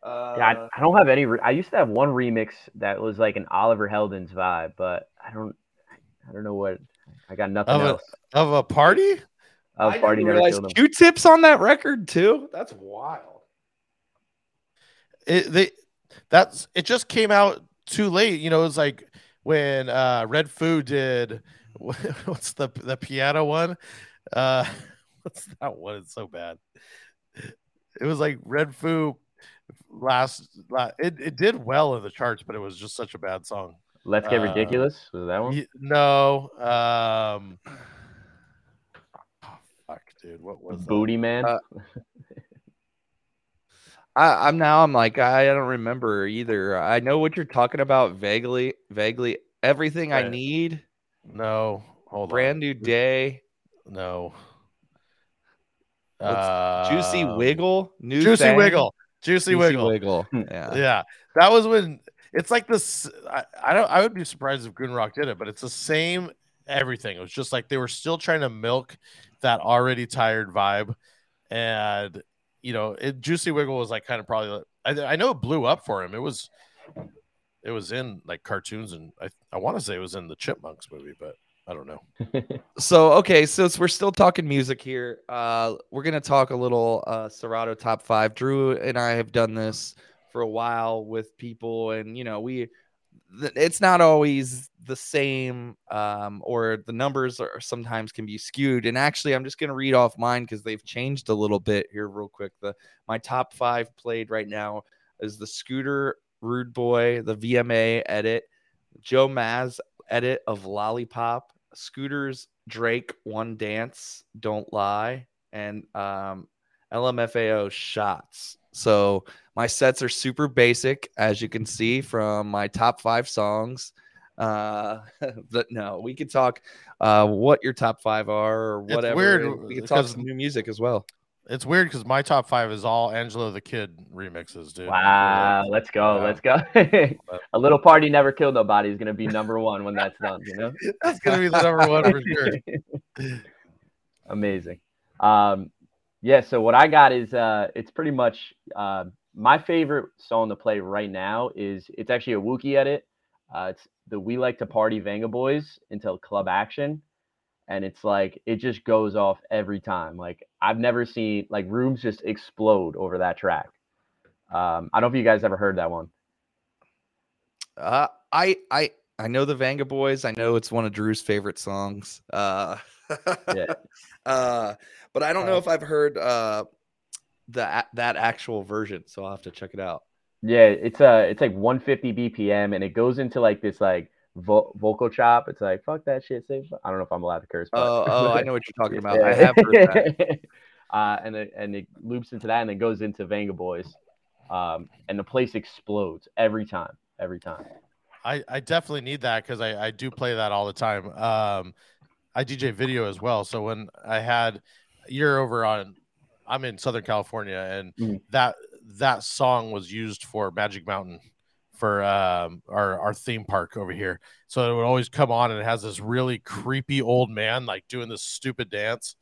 Uh, Yeah, I, I don't have any. Re- I used to have one remix that was like an Oliver Heldens vibe, but I don't. I don't know what. I got nothing Of a- Of a party? Of I party didn't realize. Q-Tip's on that record too. That's wild. It they that's it just came out too late. You know, it was like when uh Redfoo did *laughs* what's the the piano one? Uh *laughs* what's that one? It's so bad. It was like Redfoo last, la it, it did well in the charts, but it was just such a bad song. Let's get uh, ridiculous. Was that one? Ye- No, um oh, fuck dude, what was that? Booty man. Uh, *laughs* I, I'm now. I'm like I don't remember either. I know what you're talking about vaguely. Vaguely, everything I need. No, hold Brand on. new day. No. What's- Juicy Um, Wiggle. New Juicy thing. Wiggle. Juicy, Juicy Wiggle. Wiggle. Hmm. Yeah. Yeah. That was when it's like this. I, I don't I would be surprised if Goon Rock did it, but it's the same everything. It was just like they were still trying to milk that already tired vibe. And you know, it, Juicy Wiggle was like kind of probably I, I know it blew up for him. It was it was in like cartoons and I, I want to say it was in the Chipmunks movie, but I don't know. *laughs* So okay, since we're still talking music here, uh, we're gonna talk a little uh, Serato top five. Drew and I have done this for a while with people, and you know we it's not always the same, um, or the numbers are sometimes can be skewed. And actually, I'm just gonna read off mine because they've changed a little bit here, real quick. The my top five played right now is the Scooter Rude Boy, the VMA edit, Joe Maz edit of Lollipop, Scooters Drake One Dance, Don't Lie, and um, LMFAO Shots. So my sets are super basic, as you can see from my top five songs. Uh, *laughs* but no, we could talk uh, what your top five are or It's whatever. weird We could talk some new music as well. It's weird because my top five is all Angelo the Kid remixes, dude. Wow, let's go, Yeah. let's go. *laughs* a little party never killed nobody is gonna be number one when that's done. You know. *laughs* That's gonna be the number one for sure. Amazing. Um, yeah. So what I got is uh, it's pretty much uh, my favorite song to play right now is it's actually a Wuki edit. Uh, it's the We Like to Party Vengaboys until Club Action, and it's like it just goes off every time. Like I've never seen like rooms just explode over that track. Um, I don't know if you guys ever heard that one. Uh, I I I know the Vengaboys. I know it's one of Drew's favorite songs. Uh, Yeah. *laughs* uh, but I don't know Uh, if I've heard uh the that actual version, so I'll have to check it out. Yeah, it's uh it's like 150 BPM and it goes into like this like vo- vocal chop. It's like fuck that shit. Say fu-" I don't know if I'm allowed to curse. But... Oh, oh, I know what you're talking *laughs* about. I have heard that. *laughs* uh, and it, and it loops into that and then goes into Vengaboys, um, and the place explodes every time, every time. I, I definitely need that because I, I do play that all the time. Um, I DJ video as well. So when I had you're over on, I'm in Southern California, and Mhm. that that song was used for Magic Mountain for um, our our theme park over here. So it would always come on, and it has this really creepy old man like doing this stupid dance.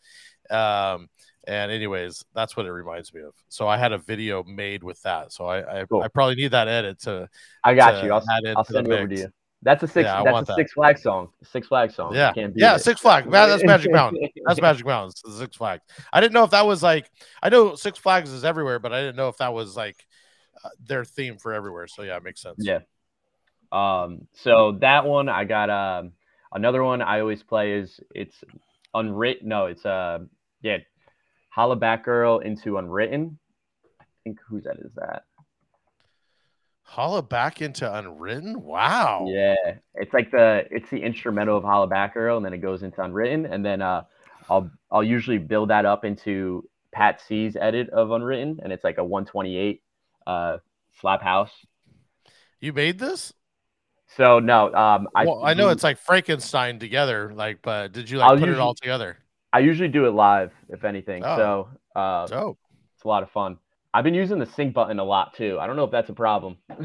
Um, and anyways, that's what it reminds me of. So I had a video made with that. So I I, Cool. I probably need that edit to I got to you. I'll, I'll the send it over to you. That's a six. Yeah, that's a that. Six Flags song. Six Flags song. Yeah, yeah, it. Six Flags. That's Magic Mountain. *laughs* That's Magic Mountain. Six Flags. I didn't know if that was like. I know Six Flags is everywhere, but I didn't know if that was like uh, their theme for everywhere. So yeah, it makes sense. Yeah. Um, so that one I got um another one I always play is it's unwritten no, it's uh yeah, Holla Back Girl into Unwritten. I think whose that is that? Holla back into Unwritten. Wow. Yeah. It's like the it's the instrumental of Holla Back Girl and then it goes into Unwritten and then uh I'll I'll usually build that up into Pat C's edit of Unwritten and it's like a 128 uh slap house. You made this? So no, um I well, I know you- it's like Frankenstein together. Like, but did you like I'll put it all together? I usually do it live if anything. Oh. So uh Dope. It's a lot of fun. I've been using the sync button a lot too. I don't know if that's a problem. *laughs*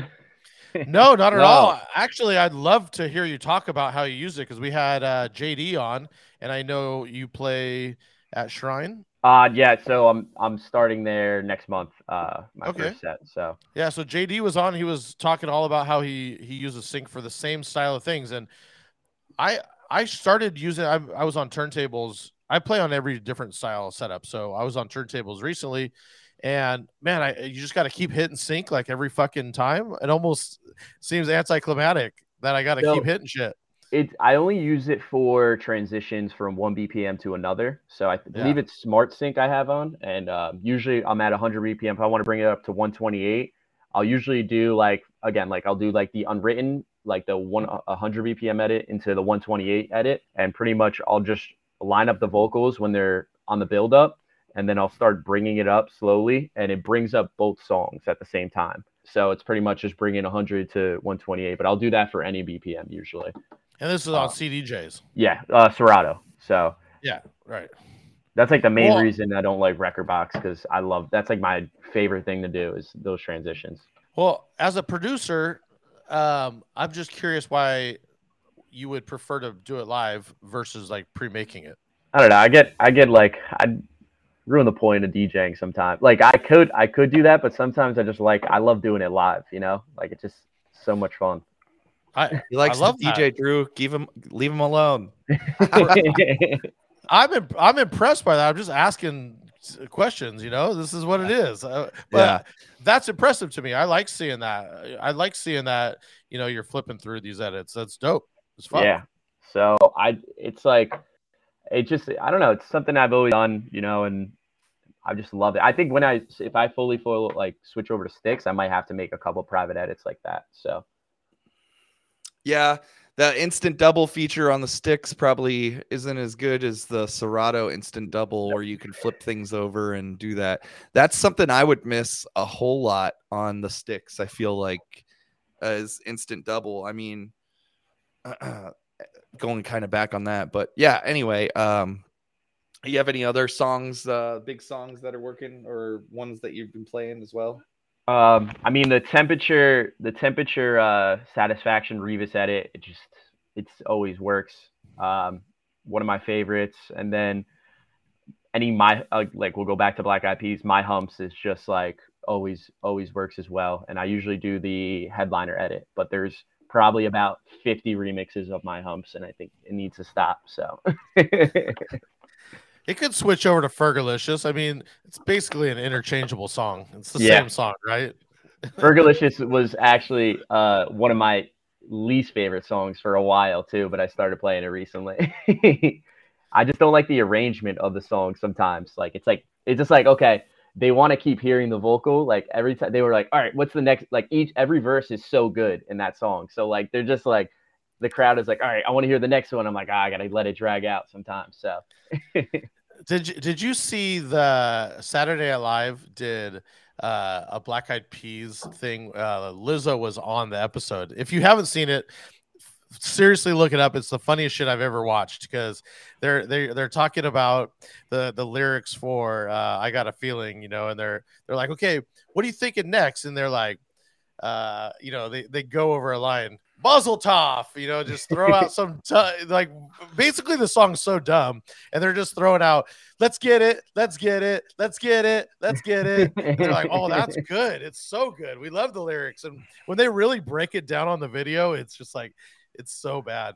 No, not at No. all. Actually, I'd love to hear you talk about how you use it because we had uh, JD on, and I know you play at Shrine. Uh yeah, so I'm I'm starting there next month, uh my Okay. first set. So Yeah, so JD was on. He was talking all about how he he uses sync for the same style of things, and I I started using. I, I was on turntables. I play on every different style setup, so I was on turntables recently, and man, I you just got to keep hitting sync like every fucking time. It almost seems anticlimactic that I got to So- keep hitting shit. It I only use it for transitions from one BPM to another. So I th- believe it's Smart Sync I have on, and um, usually I'm at 100 BPM. If I want to bring it up to 128, I'll usually do like again, like I'll do like the unwritten, like the one 100 BPM edit into the 128 edit, and pretty much I'll just line up the vocals when they're on the build up, and then I'll start bringing it up slowly, and it brings up both songs at the same time. So it's pretty much just bringing 100 to 128, but I'll do that for any BPM usually. And this is Uh, on CDJs. Yeah, uh, Serato. So Yeah, right. that's like the main Well- reason I don't like Rekordbox because I love that's like my favorite thing to do is those transitions. Well, as a producer, um, I'm just curious why you would prefer to do it live versus like pre-making it. I don't know. I get I get like I ruin the point of DJing sometimes. Like I could I could do that, but sometimes I just like I love doing it live. You know, like it's just so much fun. I He likes I love to DJ Drew. Give him, leave him alone. *laughs* I'm imp- I'm impressed by that. I'm just asking questions. You know, this is what it is. Uh, but Yeah. that's impressive to me. I like seeing that. I like seeing that. You know, you're flipping through these edits. That's dope. It's fun. Yeah. So I, it's like, it just, I don't know. It's something I've always done, you know, and I just love it. I think when I, if I fully full like switch over to sticks, I might have to make a couple private edits like that. So Yeah, the instant double feature on the sticks probably isn't as good as the Serato instant double, where you can flip things over and do that. That's something I would miss a whole lot on the sticks. I feel like as instant double. I mean, *clears throat* going kind of back on that, but yeah. Anyway, um, you have any other songs, uh, big songs that are working, or ones that you've been playing as well? Um, I mean the temperature, the temperature uh, satisfaction Revis edit, it just it's always works. Um, one of my favorites, and then any my uh, like we'll go back to Black Eyed Peas. My humps is just like always always works as well, and I usually do the headliner edit, but there's probably about 50 remixes of my humps, and I think it needs to stop. So *laughs* It could switch over to Fergalicious. I mean, it's basically an interchangeable song. It's the Yeah. same song, right? *laughs* Fergalicious was actually uh, one of my least favorite songs for a while too, but I started playing it recently. *laughs* I just don't like the arrangement of the song sometimes. Like it's like it's just like okay, they want to keep hearing the vocal. Like every time they were like, all right, what's the next? Like each every verse is so good in that song. So like they're just like the crowd is like, all right, I want to hear the next one. I'm like, ah, I gotta let it drag out sometimes. So *laughs* Did you did you see the Saturday Night Live did uh, a Black Eyed Peas thing? Uh, Lizzo was on the episode. If you haven't seen it, seriously look it up. It's the funniest shit I've ever watched because they're they they're talking about the the lyrics for uh, "I Got a Feeling," you know, and they're they're like, okay, what are you thinking next? And they're like, uh, you know, they they go over a line. Mazel tov, you know, just throw out *laughs* some t- like basically the song's so dumb, and they're just throwing out, let's get it, let's get it, let's get it, let's get it. And they're like, oh, that's *laughs* good. It's so good. We love the lyrics. And when they really break it down on the video, it's just like, it's so bad.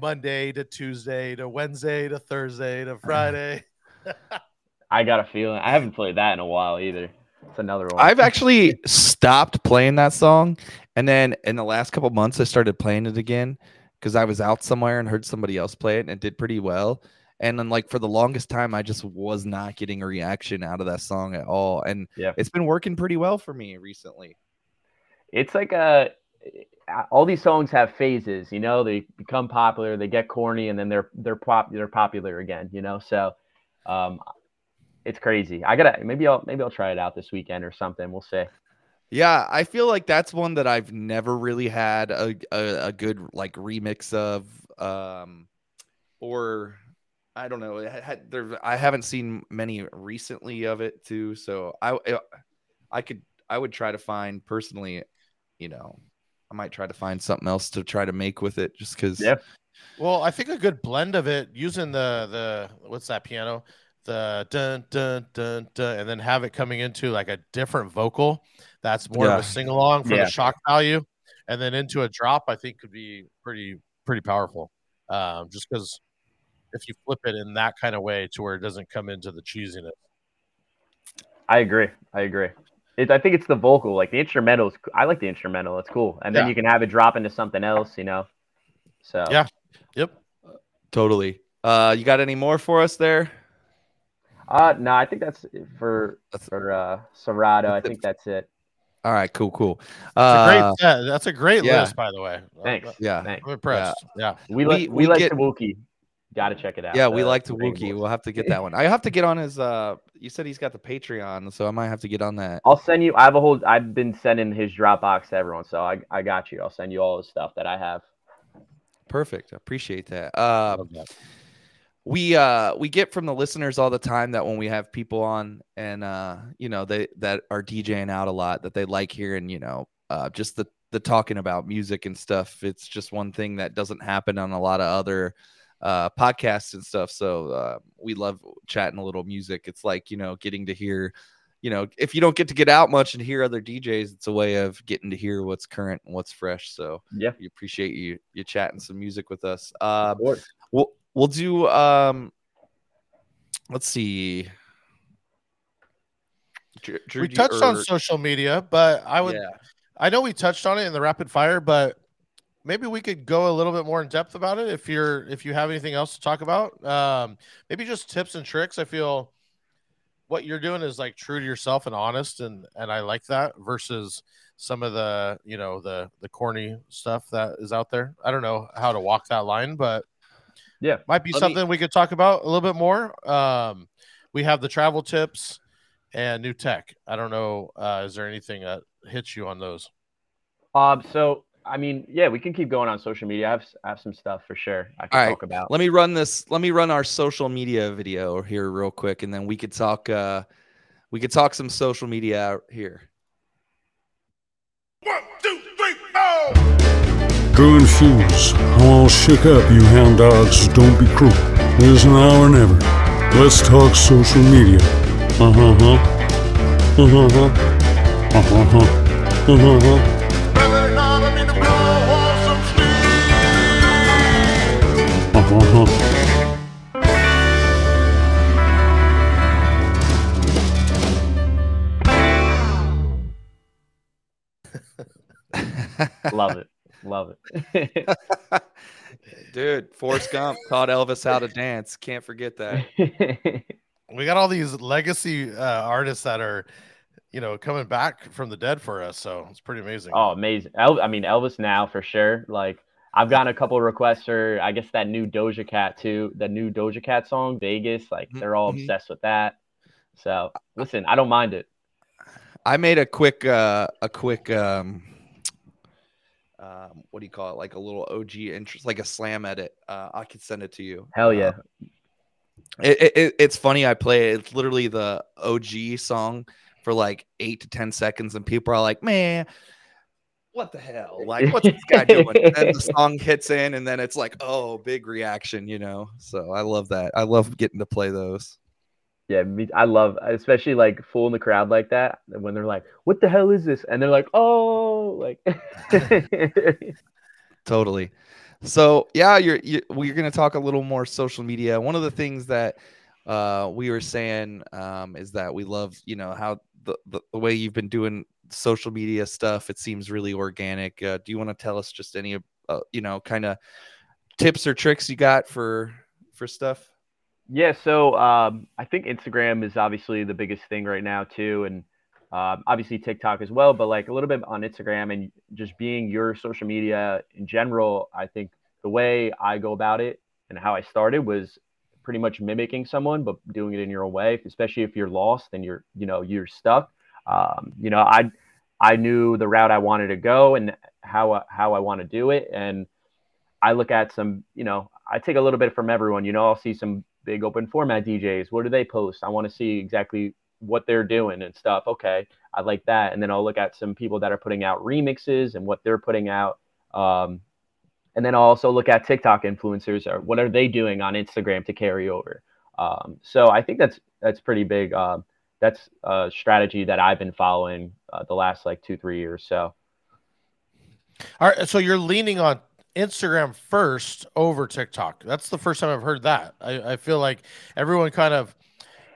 Monday to Tuesday to Wednesday to Thursday to Friday. *laughs* I got a feeling I haven't played that in a while either. It's another one. I've actually stopped playing that song, and then in the last couple months, I started playing it again because I was out somewhere and heard somebody else play it, and it did pretty well. And then, like for the longest time, I just was not getting a reaction out of that song at all, and Yeah. it's been working pretty well for me recently. it's like a all these songs have phases you know they become popular they get corny and then they're they're pop they're popular again you know so um it's crazy i gotta maybe i'll maybe i'll try it out this weekend or something we'll see Yeah, I feel like that's one that I've never really had a a, a good like remix of, um, or I don't know. I had, there, I haven't seen many recently of it too, so I I could I would try to find personally, you know, I might try to find something else to try to make with it, just because. Yeah. Well, I think a good blend of it using the the what's that piano, the dun dun dun dun, and then have it coming into like a different vocal. That's more Yeah. of a sing along for Yeah. the shock value, and then into a drop. I think could be pretty pretty powerful. Um, just because if you flip it in that kind of way to where it doesn't come into the cheesiness. I agree. I agree. It, I think it's the vocal, like the instrumental. Is, I like the instrumental. It's cool, and then Yeah. you can have it drop into something else. You know. So Yeah. Yep. Totally. Uh, you got any more for us there? Uh, no, I think that's it for for uh Serato. I think that's it. All right, cool, cool. It's a great, Uh, yeah, that's a great yeah. list, by the way. Thanks. yeah, Thanks. I'm impressed. Yeah. We We- like we, we like get- Tabuki. Got to check it out. yeah. We the like Rainbow Tabuki. We'll have to get that one. I have to get on his. Uh, you said he's got the Patreon, so I might have to get on that. I'll send you. I have a whole. I've been sending his Dropbox to everyone, so I I got you. I'll send you all the stuff that I have. Perfect. I appreciate that. Uh, Love that. We uh we get from the listeners all the time that when we have people on and uh you know they that are DJing out a lot that they like hearing you know uh just the the talking about music and stuff. It's just one thing that doesn't happen on a lot of other uh podcasts and stuff. So uh we love chatting a little music. It's like you know getting to hear you know if you don't get to get out much and hear other DJs it's a way of getting to hear what's current and what's fresh. So Yeah. we appreciate you you chatting some music with us. Uh Of course. We'll we'll do um let's see. Dr- We Drew, touched on social media, but I would yeah. I know we touched on it in the rapid fire, but maybe we could go a little bit more in depth about it if you're if you have anything else to talk about. Um, maybe just tips and tricks. I feel what you're doing is like true to yourself and honest, and and I like that versus some of the you know the the corny stuff that is out there. I don't know how to walk that line, but Yeah. might be Let me- something we could talk about a little bit more. Um, we have the travel tips and new tech. I don't know. Uh, is there anything that hits you on those? Um. So I mean, yeah, we can keep going on social media. I have I have some stuff for sure. I can All right. talk about. Let me run this. Let me run our social media video here real quick, and then we could talk. uh We could talk some social media out here. Drew and Fuse, I'm all shook up, you hound dogs. Don't be cruel. Is now or never. Let's talk social media. Uh huh huh. Uh huh. Uh huh. Uh huh huh. Uh huh huh. Love it. Love it. *laughs* Dude, Forrest Gump taught Elvis how to dance. Can't forget that. *laughs* we got all these legacy uh, artists that are you know coming back from the dead for us so it's pretty amazing oh, amazing. El- I mean, Elvis now for sure. Like I've gotten a couple requests for, I guess that new Doja Cat too. The new Doja Cat song, Vegas. Like Mhm, they're all mhm. obsessed with that. So listen, I don't mind it. I made a quick uh a quick um um what do you call it? Like a little OG interest like a slam edit. Uh I could send it to you. Hell yeah. It, it- it, it's funny. I play it. It's literally the OG song for like eight to ten seconds, and people are like, "Man, what the hell? Like, what's this guy doing?" and then the *laughs* song hits in, and then it's like, "Oh, big reaction," you know. So I love that. I love getting to play those. Yeah, me, I love, especially like fooling the crowd like that when they're like, "What the hell is this?" and they're like, "Oh, like." *laughs* Totally. So yeah, you're, you're we're gonna talk a little more social media. One of the things that uh, we were saying um, is that we love, you know, how the, the, the way you've been doing social media stuff. It seems really organic. Uh, do you want to tell us just any, uh, you know, kind of tips or tricks you got for for stuff? Yeah, so um, I think Instagram is obviously the biggest thing right now too, and um, obviously TikTok as well. But like a little bit on Instagram and just being your social media in general. I think the way I go about it and how I started was pretty much mimicking someone, but doing it in your own way. Especially if you're lost and you're you know you're stuck. Um, you know, I I knew the route I wanted to go and how how I want to do it, and I look at some, you know, I take a little bit from everyone. You know, I'll see some big open format DJs. What do they post? I want to see exactly what they're doing and stuff. Okay, I like that. And then I'll look at some people that are putting out remixes and what they're putting out. Um, and then I'll also look at TikTok influencers or what are they doing on Instagram to carry over. Um, so I think that's that's pretty big. Um, that's a strategy that I've been following uh, the last like two three years. So all right so you're leaning on Instagram first over TikTok. That's the first time I've heard that. I, I feel like everyone kind of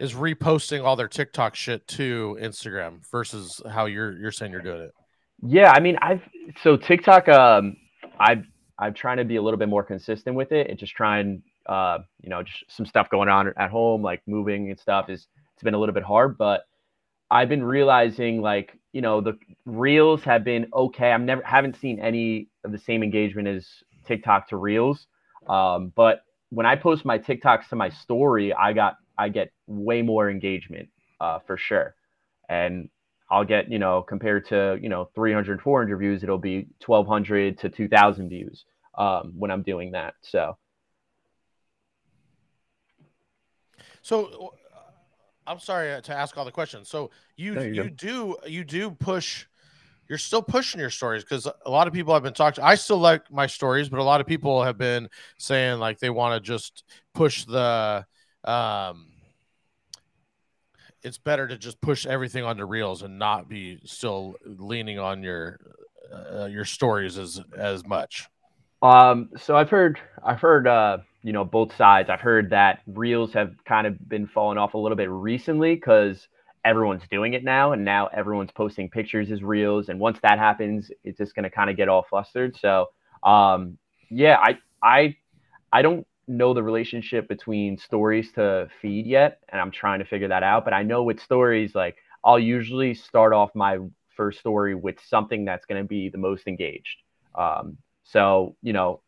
is reposting all their TikTok shit to Instagram versus how you're you're saying you're doing it. Yeah, I mean, I've so TikTok. Um, I've I'm trying to be a little bit more consistent with it and just trying, uh, you know, just some stuff going on at home, like moving and stuff. Is it's been a little bit hard, but I've been realizing like you know the reels have been okay. I'm never haven't seen any the same engagement as TikTok to reels, um, but when I post my TikToks to my story, I got I get way more engagement uh, for sure, and I'll get you know compared to you know 300 400 views, it'll be 1200 to 2000 views um, when I'm doing that. So So I'm sorry to ask all the questions. So you No, you're you do you do push you're still pushing your stories because a lot of people have been talking I still like my stories, but a lot of people have been saying like they want to just push the um it's better to just push everything onto reels and not be still leaning on your uh, your stories as as much. Um, so I've heard, I've heard, uh, you know, both sides. I've heard that reels have kind of been falling off a little bit recently because everyone's doing it now, and now everyone's posting pictures as reels. And once that happens, it's just going to kind of get all flustered. So, um, yeah, I, I, I don't know the relationship between stories to feed yet, and I'm trying to figure that out. But I know with stories, like I'll usually start off my first story with something that's going to be the most engaged. Um, so, you know,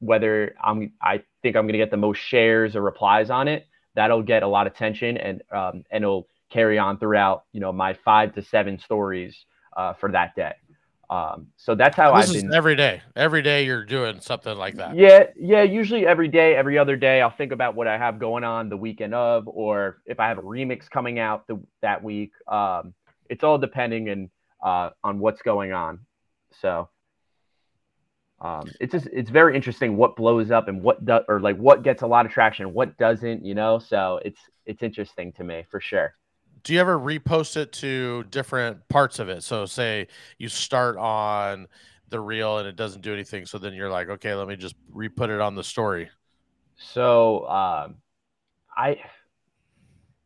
whether I'm, I think I'm going to get the most shares or replies on it, that'll get a lot of attention and, um, and it'll carry on throughout, you know, my five to seven stories uh, for that day. Um, so that's how this I've is been. every day. Every day you're doing something like that. Yeah, yeah. Usually every day, every other day, I'll think about what I have going on the weekend of, or if I have a remix coming out the, that week. Um, it's all depending and uh, on what's going on. So um, it's just it's very interesting what blows up and what does or like what gets a lot of traction, what doesn't. You know, so it's it's interesting to me for sure. Do you ever repost it to different parts of it? So say you start on the reel and it doesn't do anything, so then you're like, okay, let me just re-put it on the story. So um, I,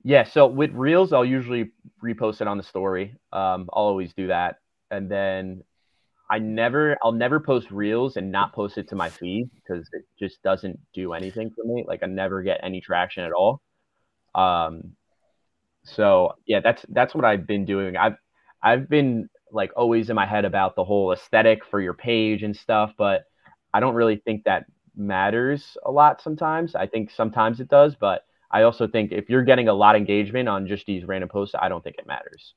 yeah. So with reels, I'll usually repost it on the story. Um, I'll always do that, and then I never, I'll never post reels and not post it to my feed because it just doesn't do anything for me. Like I never get any traction at all. Um, so yeah, that's that's what I've been doing. I've I've been like always in my head about the whole aesthetic for your page and stuff, but I don't really think that matters a lot sometimes. I think sometimes it does, but I also think if you're getting a lot of engagement on just these random posts, I don't think it matters.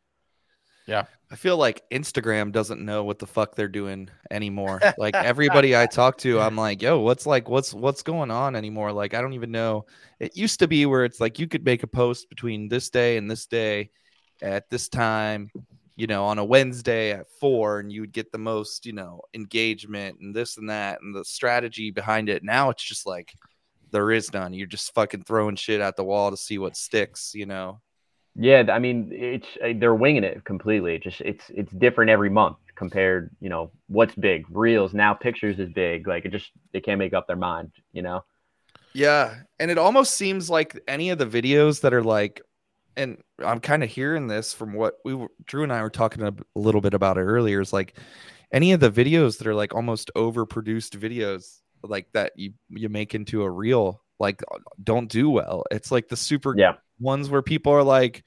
I feel like Instagram doesn't know what the fuck they're doing anymore. like *laughs* everybody I talk to, I'm like, yo, what's like what's what's going on anymore? Like I don't even know. It used to be where it's like you could make a post between this day and this day at this time, you know, on a Wednesday at four, and you would get the most, you know, engagement and this and that and the strategy behind it. Now it's just like there is none. You're just fucking throwing shit at the wall to see what sticks, you know. Yeah, I mean, it's uh, they're winging it completely. Just it's it's different every month compared, you know, what's big. Reels now, pictures is big. Like it just they can't make up their mind, you know. Yeah, and it almost seems like any of the videos that are like, and I'm kind of hearing this from what we were, Drew and I were talking a, a little bit about it earlier. Is like any of the videos that are like almost overproduced videos, like that you you make into a reel, like uh, don't do well. It's like the super Yeah. ones where people are like,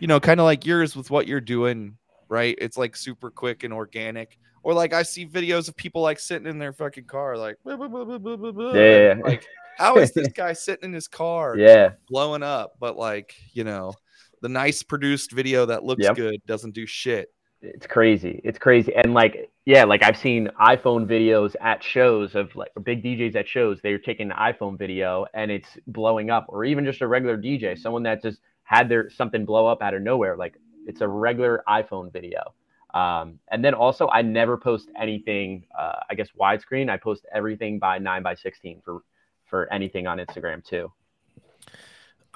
you know, kind of like yours with what you're doing, right? It's like super quick and organic. Or like I see videos of people like sitting in their fucking car, like, "Blah, blah, blah, blah, blah, blah, blah," Yeah. and, like how is this *laughs* guy sitting in his car Yeah, blowing up? But like, you know, the nice produced video that looks Yep. good doesn't do shit. It's crazy. It's crazy. And like, yeah, like I've seen iPhone videos at shows of like big DJs at shows. They're taking an iPhone video and it's blowing up, or even just a regular DJ, someone that just had their something blow up out of nowhere. Like it's a regular iPhone video. Um, and then also, I never post anything. Uh, I guess widescreen. I post everything by nine by sixteen for for anything on Instagram too.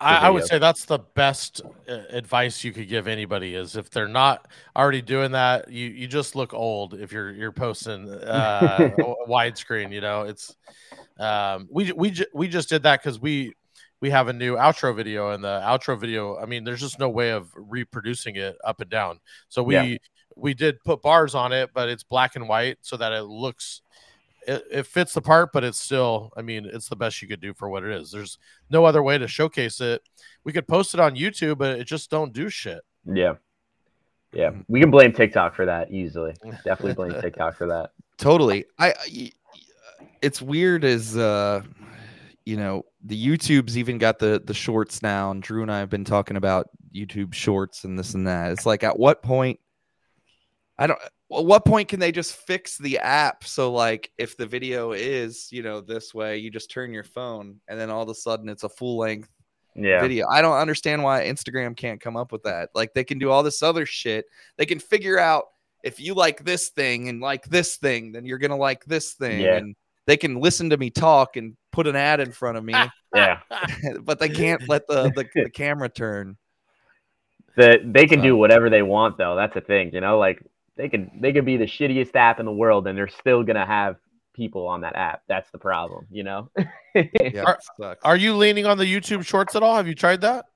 I, I would say that's the best uh, advice you could give anybody is if they're not already doing that, you you just look old if you're you're posting uh, *laughs* widescreen. You know, it's um, we we we just did that because we we have a new outro video and the outro video. I mean, there's just no way of reproducing it up and down. So we Yeah. we did put bars on it, but it's black and white so that it looks it, it fits the part, but it's still, I mean, it's the best you could do for what it is. There's no other way to showcase it. We could post it on YouTube, but it just don't do shit. Yeah. Yeah. We can blame TikTok for that easily. Definitely blame *laughs* TikTok for that. totally I, I it's weird as uh you know the youtube's even got the the shorts now and drew and i have been talking about youtube shorts and this and that it's like at what point i don't at what point can they just fix the app so like if the video is you know this way you just turn your phone and then all of a sudden it's a full length Yeah. video. I don't understand why Instagram can't come up with that. Like they can do all this other shit. They can figure out if you like this thing and like this thing, then you're gonna like this thing. Yeah. And they can listen to me talk and put an ad in front of me, *laughs* Yeah. *laughs* but they can't let the, the, the camera turn. The, they can do whatever they want though. That's the thing, you know, like they could they could be the shittiest app in the world and they're still gonna have people on that app. That's the problem, you know? *laughs* Yeah, Are- sucks. Are you leaning on the YouTube shorts at all? Have you tried that?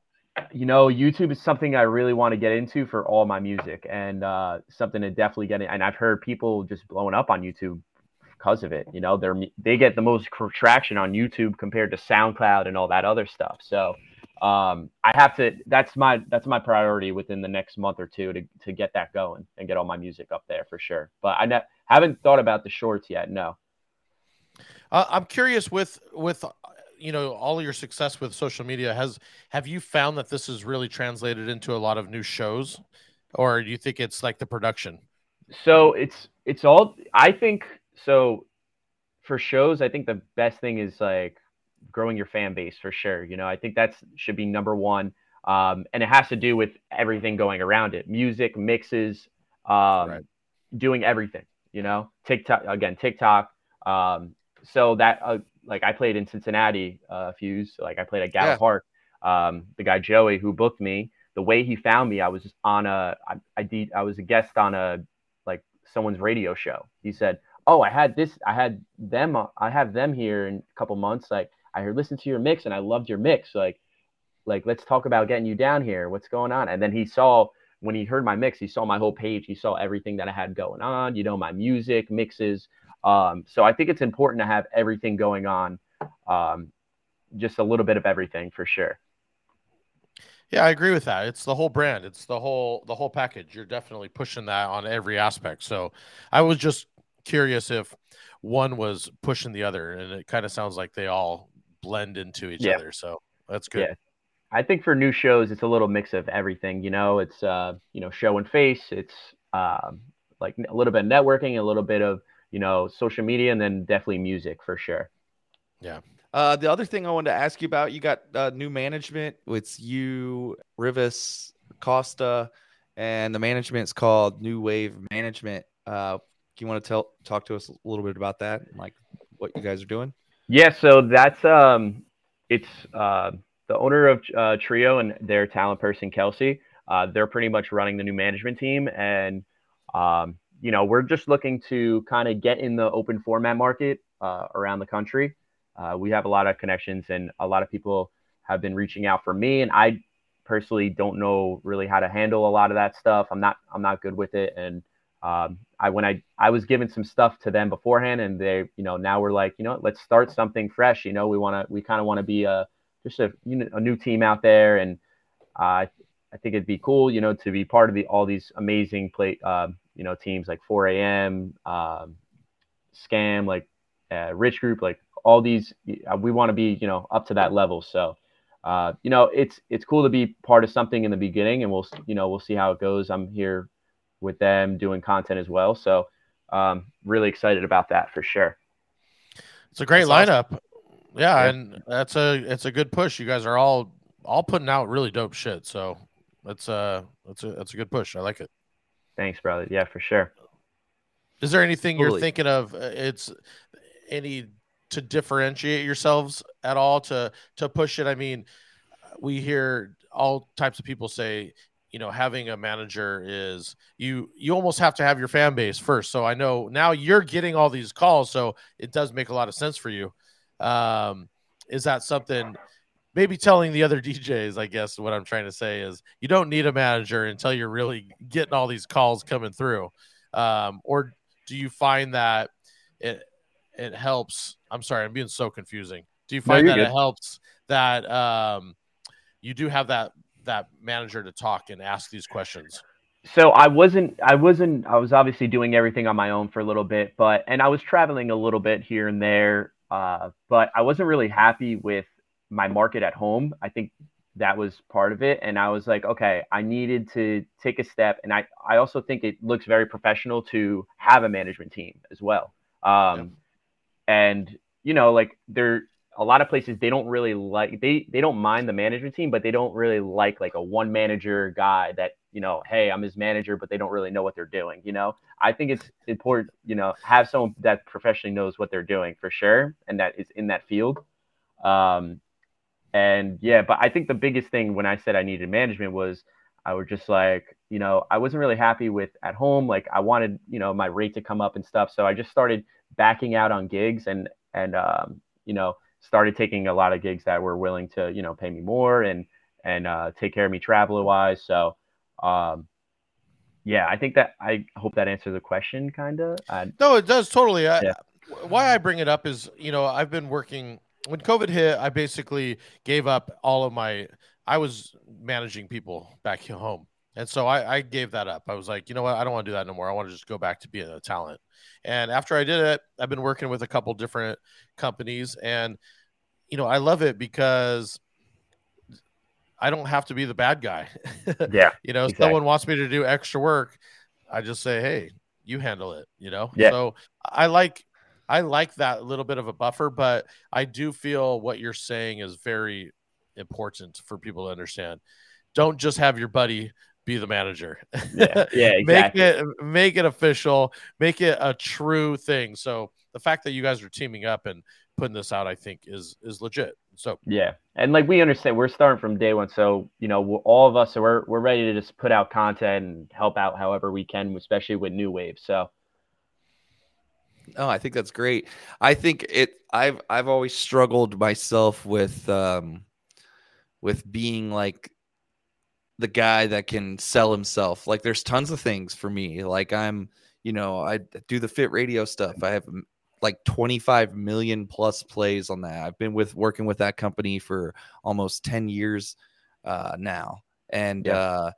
you know, YouTube is something I really want to get into for all my music and uh, something to definitely get in. And I've heard people just blowing up on YouTube because of it. You know, they're they get the most traction on YouTube compared to SoundCloud and all that other stuff. So um, I have to. That's my that's my priority within the next month or two to to get that going and get all my music up there for sure. But I ne- haven't thought about the shorts yet. No. Uh, I'm curious with with you know all your success with social media has have you found that this is really translated into a lot of new shows, or do you think it's like the production? So it's it's all I think so for shows, I think the best thing is like growing your fan base for sure. You know, I think that's should be number one. Um, and it has to do with everything going around it. Music, mixes, um, Right. doing everything, you know, TikTok again, TikTok. Um, so that uh, like I played in Cincinnati uh, a few, like I played at Gallup Yeah. Park. Um, the guy Joey who booked me, the way he found me, I was just on a I, I did I was a guest on a like someone's radio show. He said, "Oh, I had this, I had them, I have them here in a couple months. Like I heard listen to your mix and I loved your mix. Like, like let's talk about getting you down here. What's going on?" And then he saw when he heard my mix, he saw my whole page. He saw everything that I had going on. You know, my music mixes. Um, so I think it's important to have everything going on. Um, just a little bit of everything for sure. Yeah, I agree with that. It's the whole brand. It's the whole the whole package. You're definitely pushing that on every aspect. So I was just curious if one was pushing the other, and it kind of sounds like they all blend into each Yeah. other. So that's good. Yeah. I think for new shows, it's a little mix of everything. You know, it's uh, you know, show and face. It's um, like a little bit of networking, a little bit of you know, social media, and then definitely music for sure. Yeah. Uh, the other thing I wanted to ask you about, you got uh, new management. It's you, Rivas, Costa, and the management's called New Wave Management. Uh, do you want to tell talk to us a little bit about that, and like what you guys are doing? Yeah, so that's um, it's uh, the owner of uh, Trio and their talent person Kelsey. Uh, they're pretty much running the new management team, and um, you know we're just looking to kind of get in the open format market uh, around the country. Uh, we have a lot of connections, and a lot of people have been reaching out for me, and I personally don't know really how to handle a lot of that stuff. I'm not I'm not good with it, and um, I when I I was given some stuff to them beforehand, and they you know now we're like you know let's start something fresh. You know we want to we kind of want to be a just a you know, a new team out there, and uh, I think it'd be cool you know to be part of the all these amazing play um, you know teams like 4 a.m. Um, Scam like uh, Rich Group like all these uh, we want to be you know up to that level. So uh, you know it's it's cool to be part of something in the beginning, and we'll you know we'll see how it goes. I'm here with them doing content as well, so um, really excited about that for sure. It's a great That's lineup. Yeah, Yeah. and that's a it's a good push. You guys are all all putting out really dope shit. So that's uh that's a that's a good push. I like it. Thanks, brother. Yeah, for sure. Is there anything you're thinking of? uh, It's any to differentiate yourselves at all to to push it. I mean, we hear all types of people say, you know, having a manager is you you almost have to have your fan base first. So I know now you're getting all these calls, so it does make a lot of sense for you. Um, is that something? Maybe telling the other *laughs* DJs, I guess what I'm trying to say is you don't need a manager until you're really getting all these calls coming through. Um, or do you find that it it helps? I'm sorry, I'm being so confusing. Do you find you're that it helps that um, you do have that that manager to talk and ask these questions? so I wasn't I wasn't I was obviously doing everything on my own for a little bit, but and I was traveling a little bit here and there, uh, but I wasn't really happy with my market at home. I think that was part of it, and I was like, okay, I needed to take a step, and I I also think it looks very professional to have a management team as well. Um, and you know, like there a lot of places they don't really like they they don't mind the management team, but they don't really like like a one manager guy that you know, hey, I'm his manager, but they don't really know what they're doing. You know, I think it's important, you know, have someone that professionally knows what they're doing for sure, and that is in that field. Um, and yeah, but I think the biggest thing when I said I needed management was I was just like, you know, I wasn't really happy with at home. Like I wanted, you know, my rate to come up and stuff. So I just started backing out on gigs and and um, you know, started taking a lot of gigs that were willing to, you know, pay me more and and uh, take care of me travel wise. So um, yeah, I think that I hope that answers the question, kind of. No, it does totally. I, Yeah. Why I bring it up is, you know, I've been working when COVID hit. I basically gave up all of my. I was managing people back home, and so I, I gave that up. I was like, you know what, I don't want to do that no more. I want to just go back to being a talent. And after I did it, I've been working with a couple different companies, and you know, I love it because I don't have to be the bad guy. *laughs* yeah, you know, if Exactly. someone wants me to do extra work, I just say, "Hey, you handle it." You know. Yeah. So I like I like that little bit of a buffer, but I do feel what you're saying is very important for people to understand. Don't just have your buddy be the manager. yeah, *laughs* yeah, exactly. Make it make it official, make it a true thing. So the fact that you guys are teaming up and putting this out, I think, is is legit. So Yeah, and like we understand, we're starting from day one, so you know, we're, all of us, so we're we're ready to just put out content and help out however we can, especially with new wave. So Oh, I think that's great. I think it I've I've always struggled myself with um with being like the guy that can sell himself. Like there's tons of things for me. Like I'm, you know, I do the fit radio stuff. I have like 25 million plus plays on that. I've been with working with that company for almost 10 years uh now. And Yeah. uh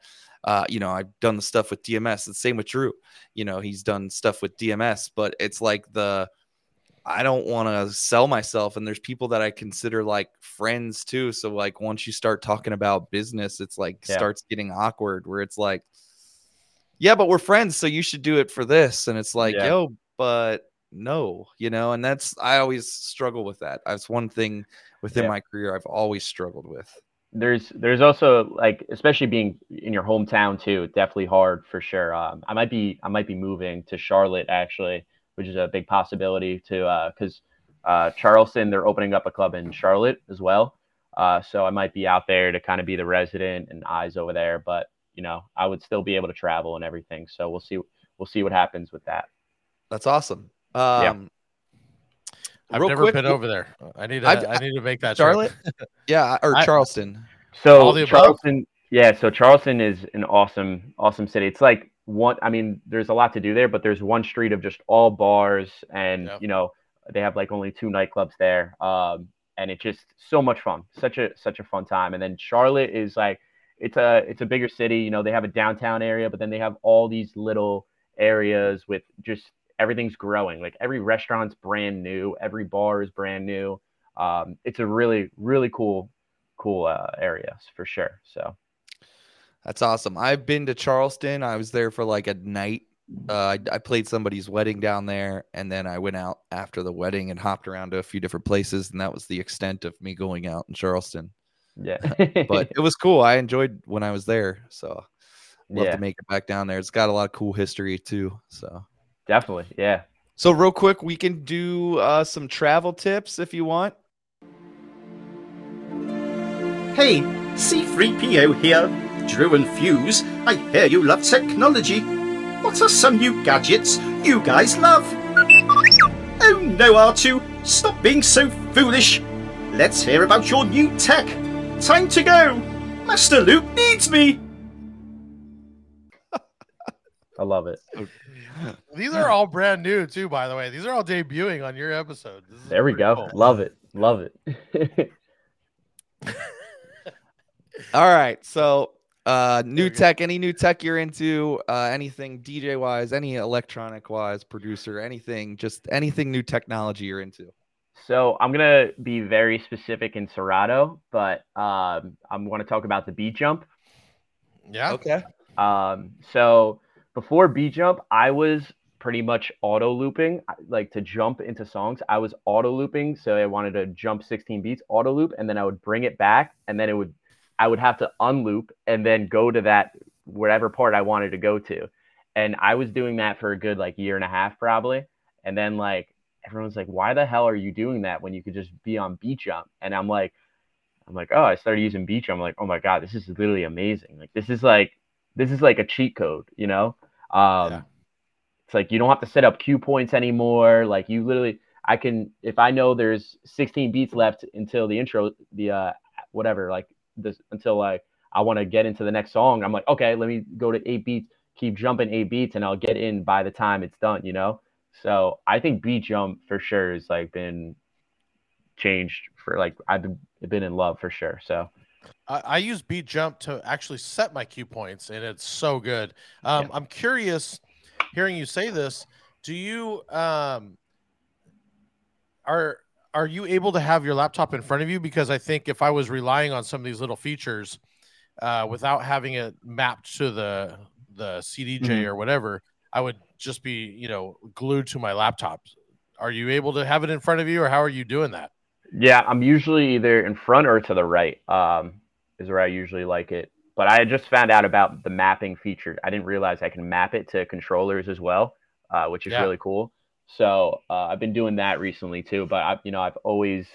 uh, you know, I've done the stuff with DMS. The same with Drew. You know, he's done stuff with DMS, but it's like the I don't want to sell myself. And there's people that I consider like friends too. So like once you start talking about business, it's like Yeah. starts getting awkward where it's like, yeah, but we're friends, so you should do it for this. And it's like, Yeah. yo, but no, you know, and that's I always struggle with that. That's one thing within Yeah. my career I've always struggled with. there's there's also like especially being in your hometown too, definitely hard for sure. Um, I might be I might be moving to Charlotte actually, which is a big possibility to because uh, Charleston they're opening up a club in Charlotte as well. Uh, so I might be out there to kind of be the resident and eyes over there, but you know I would still be able to travel and everything. So we'll see we'll see what happens with that. That's awesome. Um I've real never quick, been over there. I need to I've- I need to make that trip. Charlotte? *laughs* Yeah, or I- Charleston. So All the above? Charleston, yeah. So Charleston is an awesome, awesome city. It's like one. I mean, there's a lot to do there, but there's one street of just all bars, and Yep. you know, they have like only two nightclubs there. Um, and it's just so much fun. Such a such a fun time. And then Charlotte is like, it's a it's a bigger city. You know, they have a downtown area, but then they have all these little areas with just everything's growing. Like every restaurant's brand new, every bar is brand new. Um, it's a really really cool cool uh, areas for sure. So That's awesome. I've been to Charleston. I was there for like a night. Uh, I, I played somebody's wedding down there, and then I went out after the wedding and hopped around to a few different places, and that was the extent of me going out in Charleston. yeah, *laughs* But it was cool. I enjoyed when I was there, so love yeah, to make it back down there. It's got a lot of cool history too. So, definitely, yeah. so real quick, we can do uh, some travel tips if you want. Hey, C3PO here. Drew and Fuse, I hear you love technology. What are some new gadgets you guys love? Oh no, R2, stop being so foolish. Let's hear about your new tech. Time to go. Master Luke needs me. I love it. *laughs* These are all brand new too, by the way. These are all debuting on your episode. This is There we go. cool. Love it. Love it. *laughs* All right. So, uh, new There you go. tech, any new tech you're into, uh, anything DJ wise, any electronic wise, producer, anything, just anything new technology you're into. so I'm gonna be very specific in Serato, but um, I'm going to talk about the beat jump. Yeah. Okay. Um, so before beat jump, I was pretty much auto looping, like to jump into songs. I was auto looping, so I wanted to jump 16 beats, auto loop, and then I would bring it back, and then it would, I would have to unloop and then go to that whatever part I wanted to go to, and I was doing that for a good like year and a half probably, and then like everyone's like, why the hell are you doing that when you could just be on beat jump? And I'm like, I'm like, oh, I started using beat jump. I'm like, oh my god, this is literally amazing. Like this is like this is like a cheat code, you know? Um, Yeah. It's like you don't have to set up cue points anymore. Like you literally, I can, if I know there's 16 beats left until the intro, the uh, whatever, like this until like I want to get into the next song. I'm like, okay, let me go to eight beats, keep jumping eight beats, and I'll get in by the time it's done, you know? So I think beat jump for sure has like been changed for like I've been been in love for sure. So I, I use Beat Jump to actually set my cue points, and it's so good. Um, I'm curious, hearing you say this, do you um, are are you able to have your laptop in front of you? Because I think if I was relying on some of these little features uh, without having it mapped to the the CDJ Mhm. or whatever, I would just be you know glued to my laptop. Are you able to have it in front of you, or how are you doing that? Yeah, I'm usually either in front or to the right. Um, is where I usually like it. But I just found out about the mapping feature. I didn't realize I can map it to controllers as well, uh, which is Yeah. really cool. So uh, I've been doing that recently too. But I, you know, I've always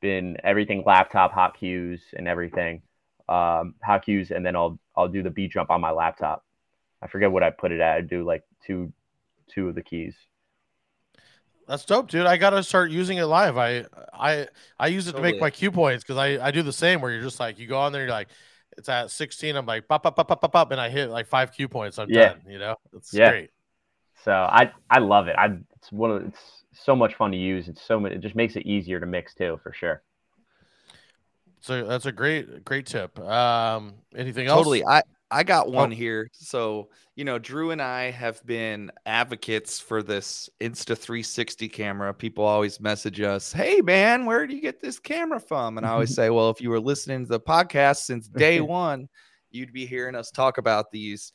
been everything laptop hot cues and everything um, hot cues, and then I'll I'll do the beat jump on my laptop. I forget what I put it at. I do like two two of the keys. That's dope, dude. I gotta start using it live. I I I use it to make my cue points because I I do the same where you're just like you go on there, you're like it's at 16. I'm like pop pop pop pop pop pop, and I hit like five cue points. I'm Yeah. done. You know, it's Yeah. great. So I I love it. I it's one of it's so much fun to use. It's so many. It just makes it easier to mix too, for sure. So that's a great great tip. Um, anything else? Totally. I I got one Oh. here. So, you know, Drew and I have been advocates for this Insta 360 camera. People always message us, "Hey man, where do you get this camera from?" And I always *laughs* say, "Well, if you were listening to the podcast since day *laughs* 1, you'd be hearing us talk about these,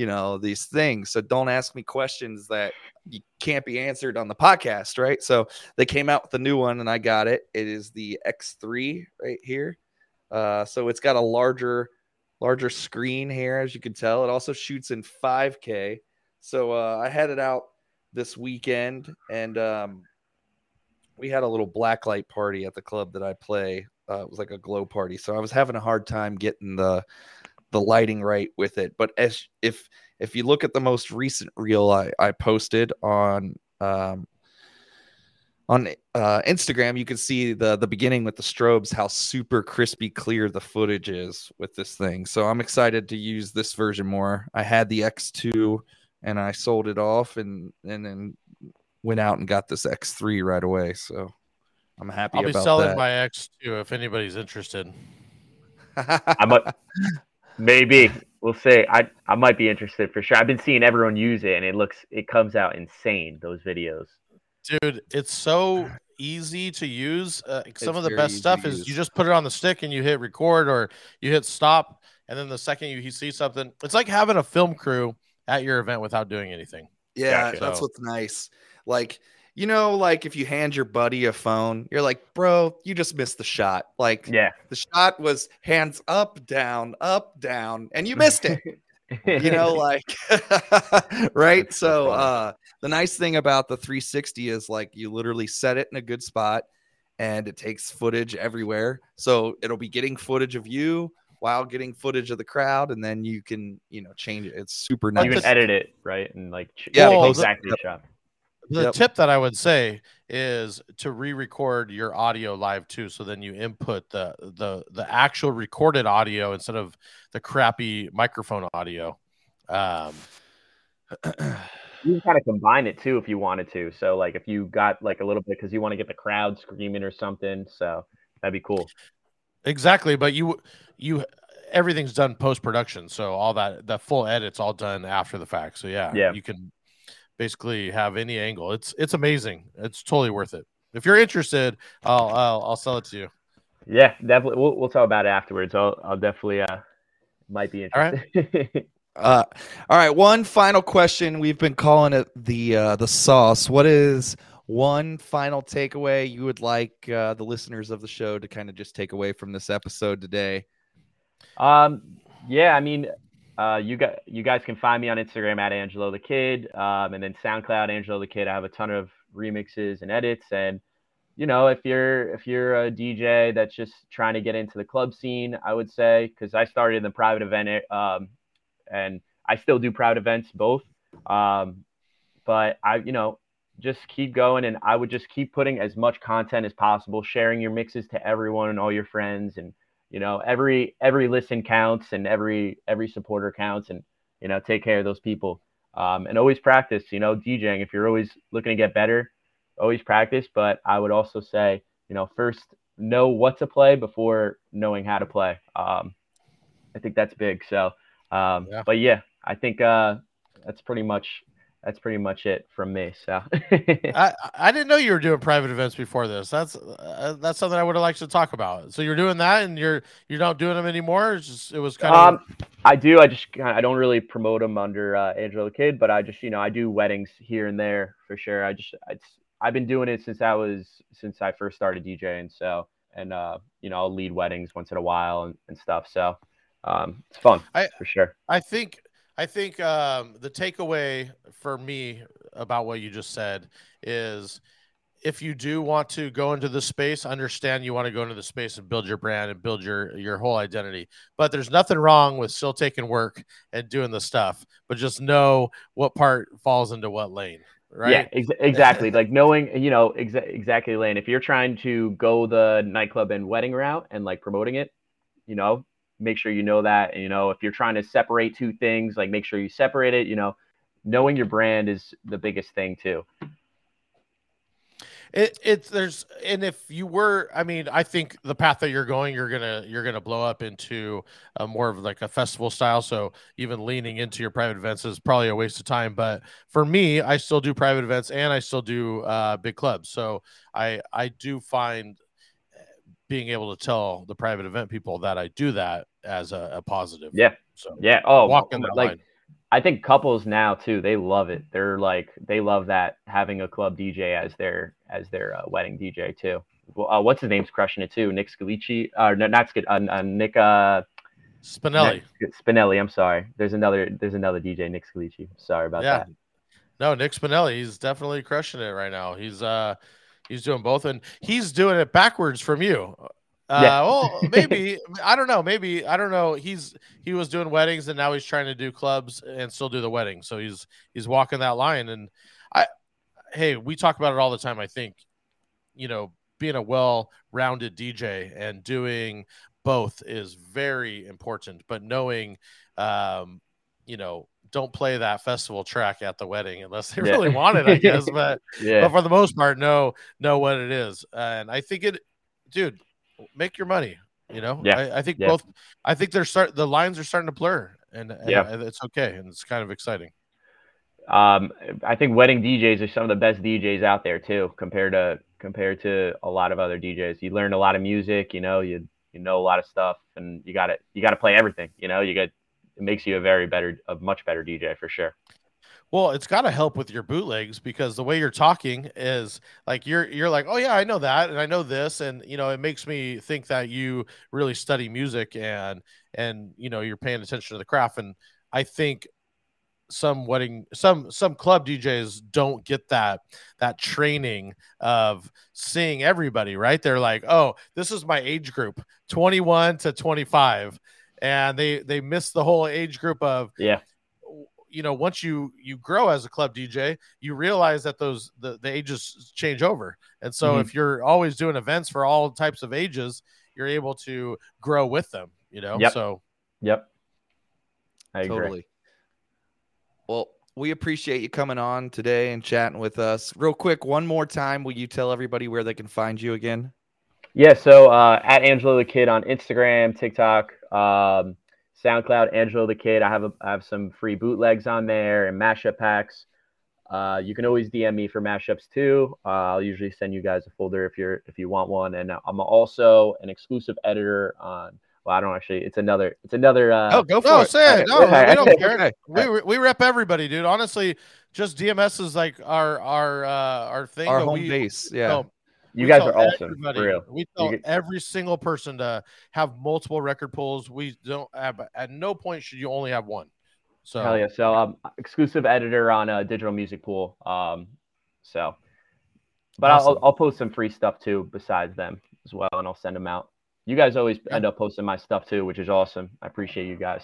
you know, these things. So don't ask me questions that you can't be answered on the podcast, right? So they came out with a new one and I got it. It is the X3 right here. Uh, so it's got a larger larger screen here as you can tell it also shoots in 5k so uh, i had it out this weekend and um, we had a little blacklight party at the club that i play uh, it was like a glow party so i was having a hard time getting the the lighting right with it but as if if you look at the most recent reel i i posted on um on uh, Instagram, you can see the the beginning with the strobes, how super crispy clear the footage is with this thing. So I'm excited to use this version more. I had the X2 and I sold it off and and then went out and got this X3 right away. So I'm happy I'll be about selling that. my X2 if anybody's interested. *laughs* I might maybe we'll see. I I might be interested for sure. I've been seeing everyone use it, and it looks it comes out insane. Those videos. Dude, it's so easy to use. Uh, some It's of the best stuff is you just put it on the stick and you hit record or you hit stop, and then the second you, you see something, it's like having a film crew at your event without doing anything. Yeah, Gotcha. that's So- what's nice. Like, you know, like if you hand your buddy a phone, you're like, bro, you just missed the shot. Like, Yeah. the shot was hands up, down, up, down, and you missed it. *laughs* you know, like, *laughs* right? So, uh, the nice thing about the 360 is like you literally set it in a good spot and it takes footage everywhere. So, it'll be getting footage of you while getting footage of the crowd, and then you can you know change it. It's super nice. You can edit it right and like Yeah, well, exactly shot. The Yep. tip that I would say is to re-record your audio live too, so then you input the the the actual recorded audio instead of the crappy microphone audio. Um, *clears throat* You can kind of combine it too if you wanted to. So like if you got like a little bit because you want to get the crowd screaming or something, so that'd be cool. exactly, but you you everything's done post production, so all that the full edits all done after the fact. So yeah, Yeah. you can basically have any angle. It's it's amazing. It's totally worth it. If you're interested, I'll I'll, I'll sell it to you. Yeah, definitely. We'll we'll talk about it afterwards. I'll I'll definitely uh might be All right. interested. *laughs* Uh, all right, one final question. We've been calling it the uh, the sauce. What is one final takeaway you would like uh, the listeners of the show to kind of just take away from this episode today? Um, yeah, I mean, uh, you got you guys can find me on Instagram at Angelo the Kid, um, and then SoundCloud Angelo the Kid. I have a ton of remixes and edits, and you know, if you're if you're a DJ that's just trying to get into the club scene, I would say because I started in the private event, um, and I still do private events both. Um, but I, you know, just keep going, and I would just keep putting as much content as possible, sharing your mixes to everyone and all your friends, and you know every every listen counts and every every supporter counts and you know take care of those people. Um, and always practice you know djing. If you're always looking to get better always practice. But i would also say you know first know what to play before knowing how to play. Um, i think that's big. So um, Yeah. but yeah i think uh, that's pretty much that's pretty much it from me so *laughs* I I didn't know you were doing private events before this. That's uh, that's something I would have liked to talk about. So you're doing that, and you're you're not doing them anymore. It's just it was kind of Um, I do. I just kinda- I don't really promote them under uh, Angelo the Kid, but I just you know I do weddings here and there for sure. I just it's I've been doing it since I was since I first started DJing. So and uh you know I'll lead weddings once in a while and, and stuff. So um it's fun I- for sure. I think I think um, the takeaway for me about what you just said is if you do want to go into the space, understand you want to go into the space and build your brand and build your your whole identity. But there's nothing wrong with still taking work and doing the stuff, but just know what part falls into what lane, right? Yeah, ex- exactly. *laughs* like knowing, you know, exa- exactly, Lane. If you're trying to go the nightclub and wedding route and like promoting it, you know, make sure you know that. And, you know, if you're trying to separate two things, like make sure you separate it. You know, knowing your brand is the biggest thing too. It it's there's and if you were, I mean, I think the path that you're going, you're gonna you're gonna blow up into a more of like a festival style. So even leaning into your private events is probably a waste of time. But for me, I still do private events and I still do uh, big clubs. So I I do find being able to tell the private event people that I do that as a, a positive. Yeah. So Yeah. Oh, walking that like line. I think couples now too, they love it. They're like they love that having a club DJ as their as their uh, wedding DJ too. Well, uh, what's his name's crushing it too? Nick Scalici, uh, no, not Scal, uh, uh, Nick uh, Spinelli. Nick Spinelli. I'm sorry. There's another there's another DJ Nick Scalici. Sorry about Yeah. that. No, Nick Spinelli, he's definitely crushing it right now. He's uh he's doing both and he's doing it backwards from you. Uh Yeah. well, *laughs* maybe I don't know, maybe I don't know. He's he was doing weddings and now he's trying to do clubs and still do the wedding. So he's he's walking that line and I hey, we talk about it all the time. I think you know, being a well-rounded DJ and doing both is very important, but knowing um you know, don't play that festival track at the wedding unless they *laughs* Yeah. really want it, I guess. *laughs* But Yeah. but for the most part, know know what it is. And I think it, dude, make your money. You know, Yeah. I, I think Yeah. both. I think they're start the lines are starting to blur, and, and Yeah. it's okay, and it's kind of exciting. Um, I think wedding DJs are some of the best DJs out there too, compared to compared to a lot of other DJs. You learn a lot of music, you know, you you know a lot of stuff, and you got to you got to play everything. You know, you got it makes you a very better, a much better DJ for sure. Well, it's got to help with your bootlegs because the way you're talking is like you're you're like, oh yeah, I know that and I know this, and you know it makes me think that you really study music and and you know you're paying attention to the craft. And I think some wedding some some club DJs don't get that that training of seeing everybody right. They're like, oh, this is my age group, 21 to 25 and they they miss the whole age group of Yeah. you know once you you grow as a club dj you realize that those the, the ages change over and so Mhm. if you're always doing events for all types of ages you're able to grow with them you know Yep. so Yep. I agree. Totally. Well, we appreciate you coming on today and chatting with us. Real quick, one more time, will you tell everybody where they can find you again? Yeah, so uh, at Angelo the Kid on Instagram, TikTok, um, SoundCloud, Angelo the Kid. I have a, I have some free bootlegs on there and mashup packs. Uh, you can always DM me for mashups too. Uh, I'll usually send you guys a folder if you're if you want one. And I'm also an exclusive editor on. Well, I don't actually. It's another. It's another. Uh, oh, go for no it. say it no Okay. we don't care *laughs* Okay. we, we rep everybody dude honestly just dms is like our our uh our thing Our home we, base. Yeah. no, you we guys are awesome. For real. We tell You get- every single person to have multiple record pools. We don't have at no point should you only have one. So Hell yeah! So um, exclusive editor on a Digital Music Pool. Um, so, but Awesome. I'll I'll post some free stuff too besides them as well, and I'll send them out. You guys always Yeah. end up posting my stuff too, which is awesome. I appreciate you guys.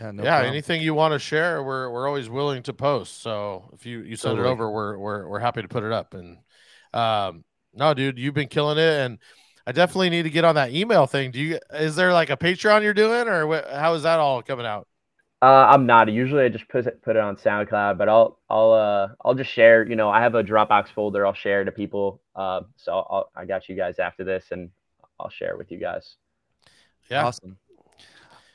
Yeah. No yeah, problem. anything you want to share, we're we're always willing to post. So if you you send Totally. it over, we're we're we're happy to put it up. And um, no, dude, you've been killing it, and I definitely need to get on that email thing. Do you? Is there like a Patreon you're doing, or wh- how is that all coming out? Uh, I'm not. Usually, I just put it put it on SoundCloud, but I'll I'll uh I'll just share. You know, I have a Dropbox folder. I'll share to people. Uh, so I'll, I got you guys after this, and I'll share with you guys. Yeah, Awesome.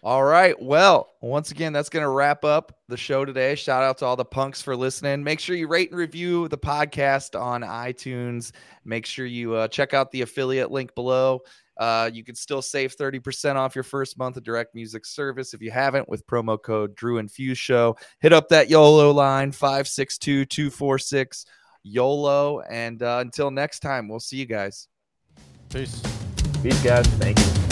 All right. Well, once again, that's going to wrap up the show today. Shout out to all the punks for listening. Make sure you rate and review the podcast on iTunes. Make sure you uh, check out the affiliate link below. Uh, you can still save 30% off your first month of direct music service if you haven't with promo code Drew and Fuse Show. Hit up that YOLO line 562 246 YOLO. And uh, until next time, we'll see you guys. peace. Peace, guys. Thank you.